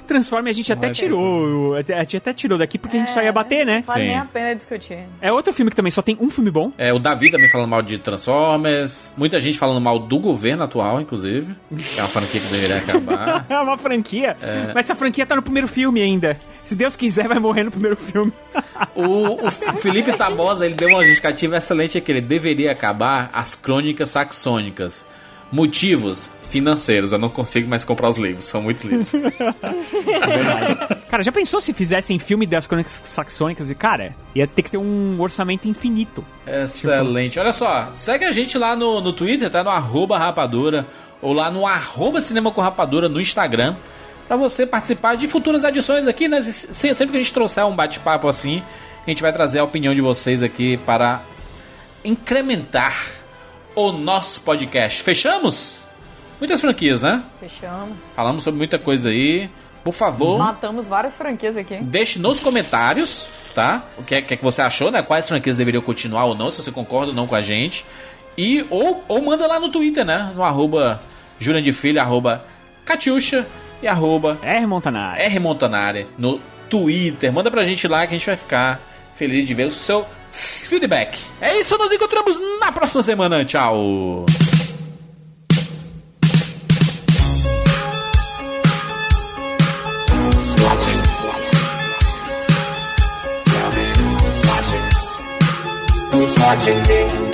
Transforme a gente até tirou. A gente até tirou daqui porque a gente só ia bater, né? Não vale nem a pena discutir. É outro filme que também só tem um filme bom. É, o Davi também falando mal de Transformers. Muita gente falando mal do governo atual, inclusive. Que é uma franquia que deveria acabar. É uma franquia. Mas essa franquia tá no primeiro filme ainda. Se Deus quiser, vai morrer no primeiro filme. O, o Felipe Tabosa, ele deu uma justificativa excelente aqui. Ele deveria acabar as crônicas saxônicas. Motivos financeiros. Eu não consigo mais comprar os livros. São muitos livros. Cara, já pensou se fizessem filme das crônicas saxônicas? E, cara, ia ter que ter um orçamento infinito. Excelente. Olha só, segue a gente lá no, no Twitter, tá? No arroba rapadura. Ou lá no arroba cinema com rapadura no Instagram. Pra você participar de futuras edições aqui, né? Se- Sempre que a gente trouxer um bate-papo assim, a gente vai trazer a opinião de vocês aqui para incrementar o nosso podcast. Fechamos? Muitas franquias, né? Fechamos. Falamos sobre muita coisa aí. Por favor, Matamos várias franquias aqui. Deixe nos comentários, tá? O que é, que é que você achou, né? Quais franquias deveriam continuar ou não, se você concorda ou não com a gente. E, ou, ou manda lá no Twitter, né? No arroba Jurandifilho, arroba Catiuxa e arroba R. Montanari. R Montanari no Twitter. Manda pra gente lá que a gente vai ficar feliz de ver o seu feedback. É isso, nos encontramos na próxima semana. Tchau! Watching. Me?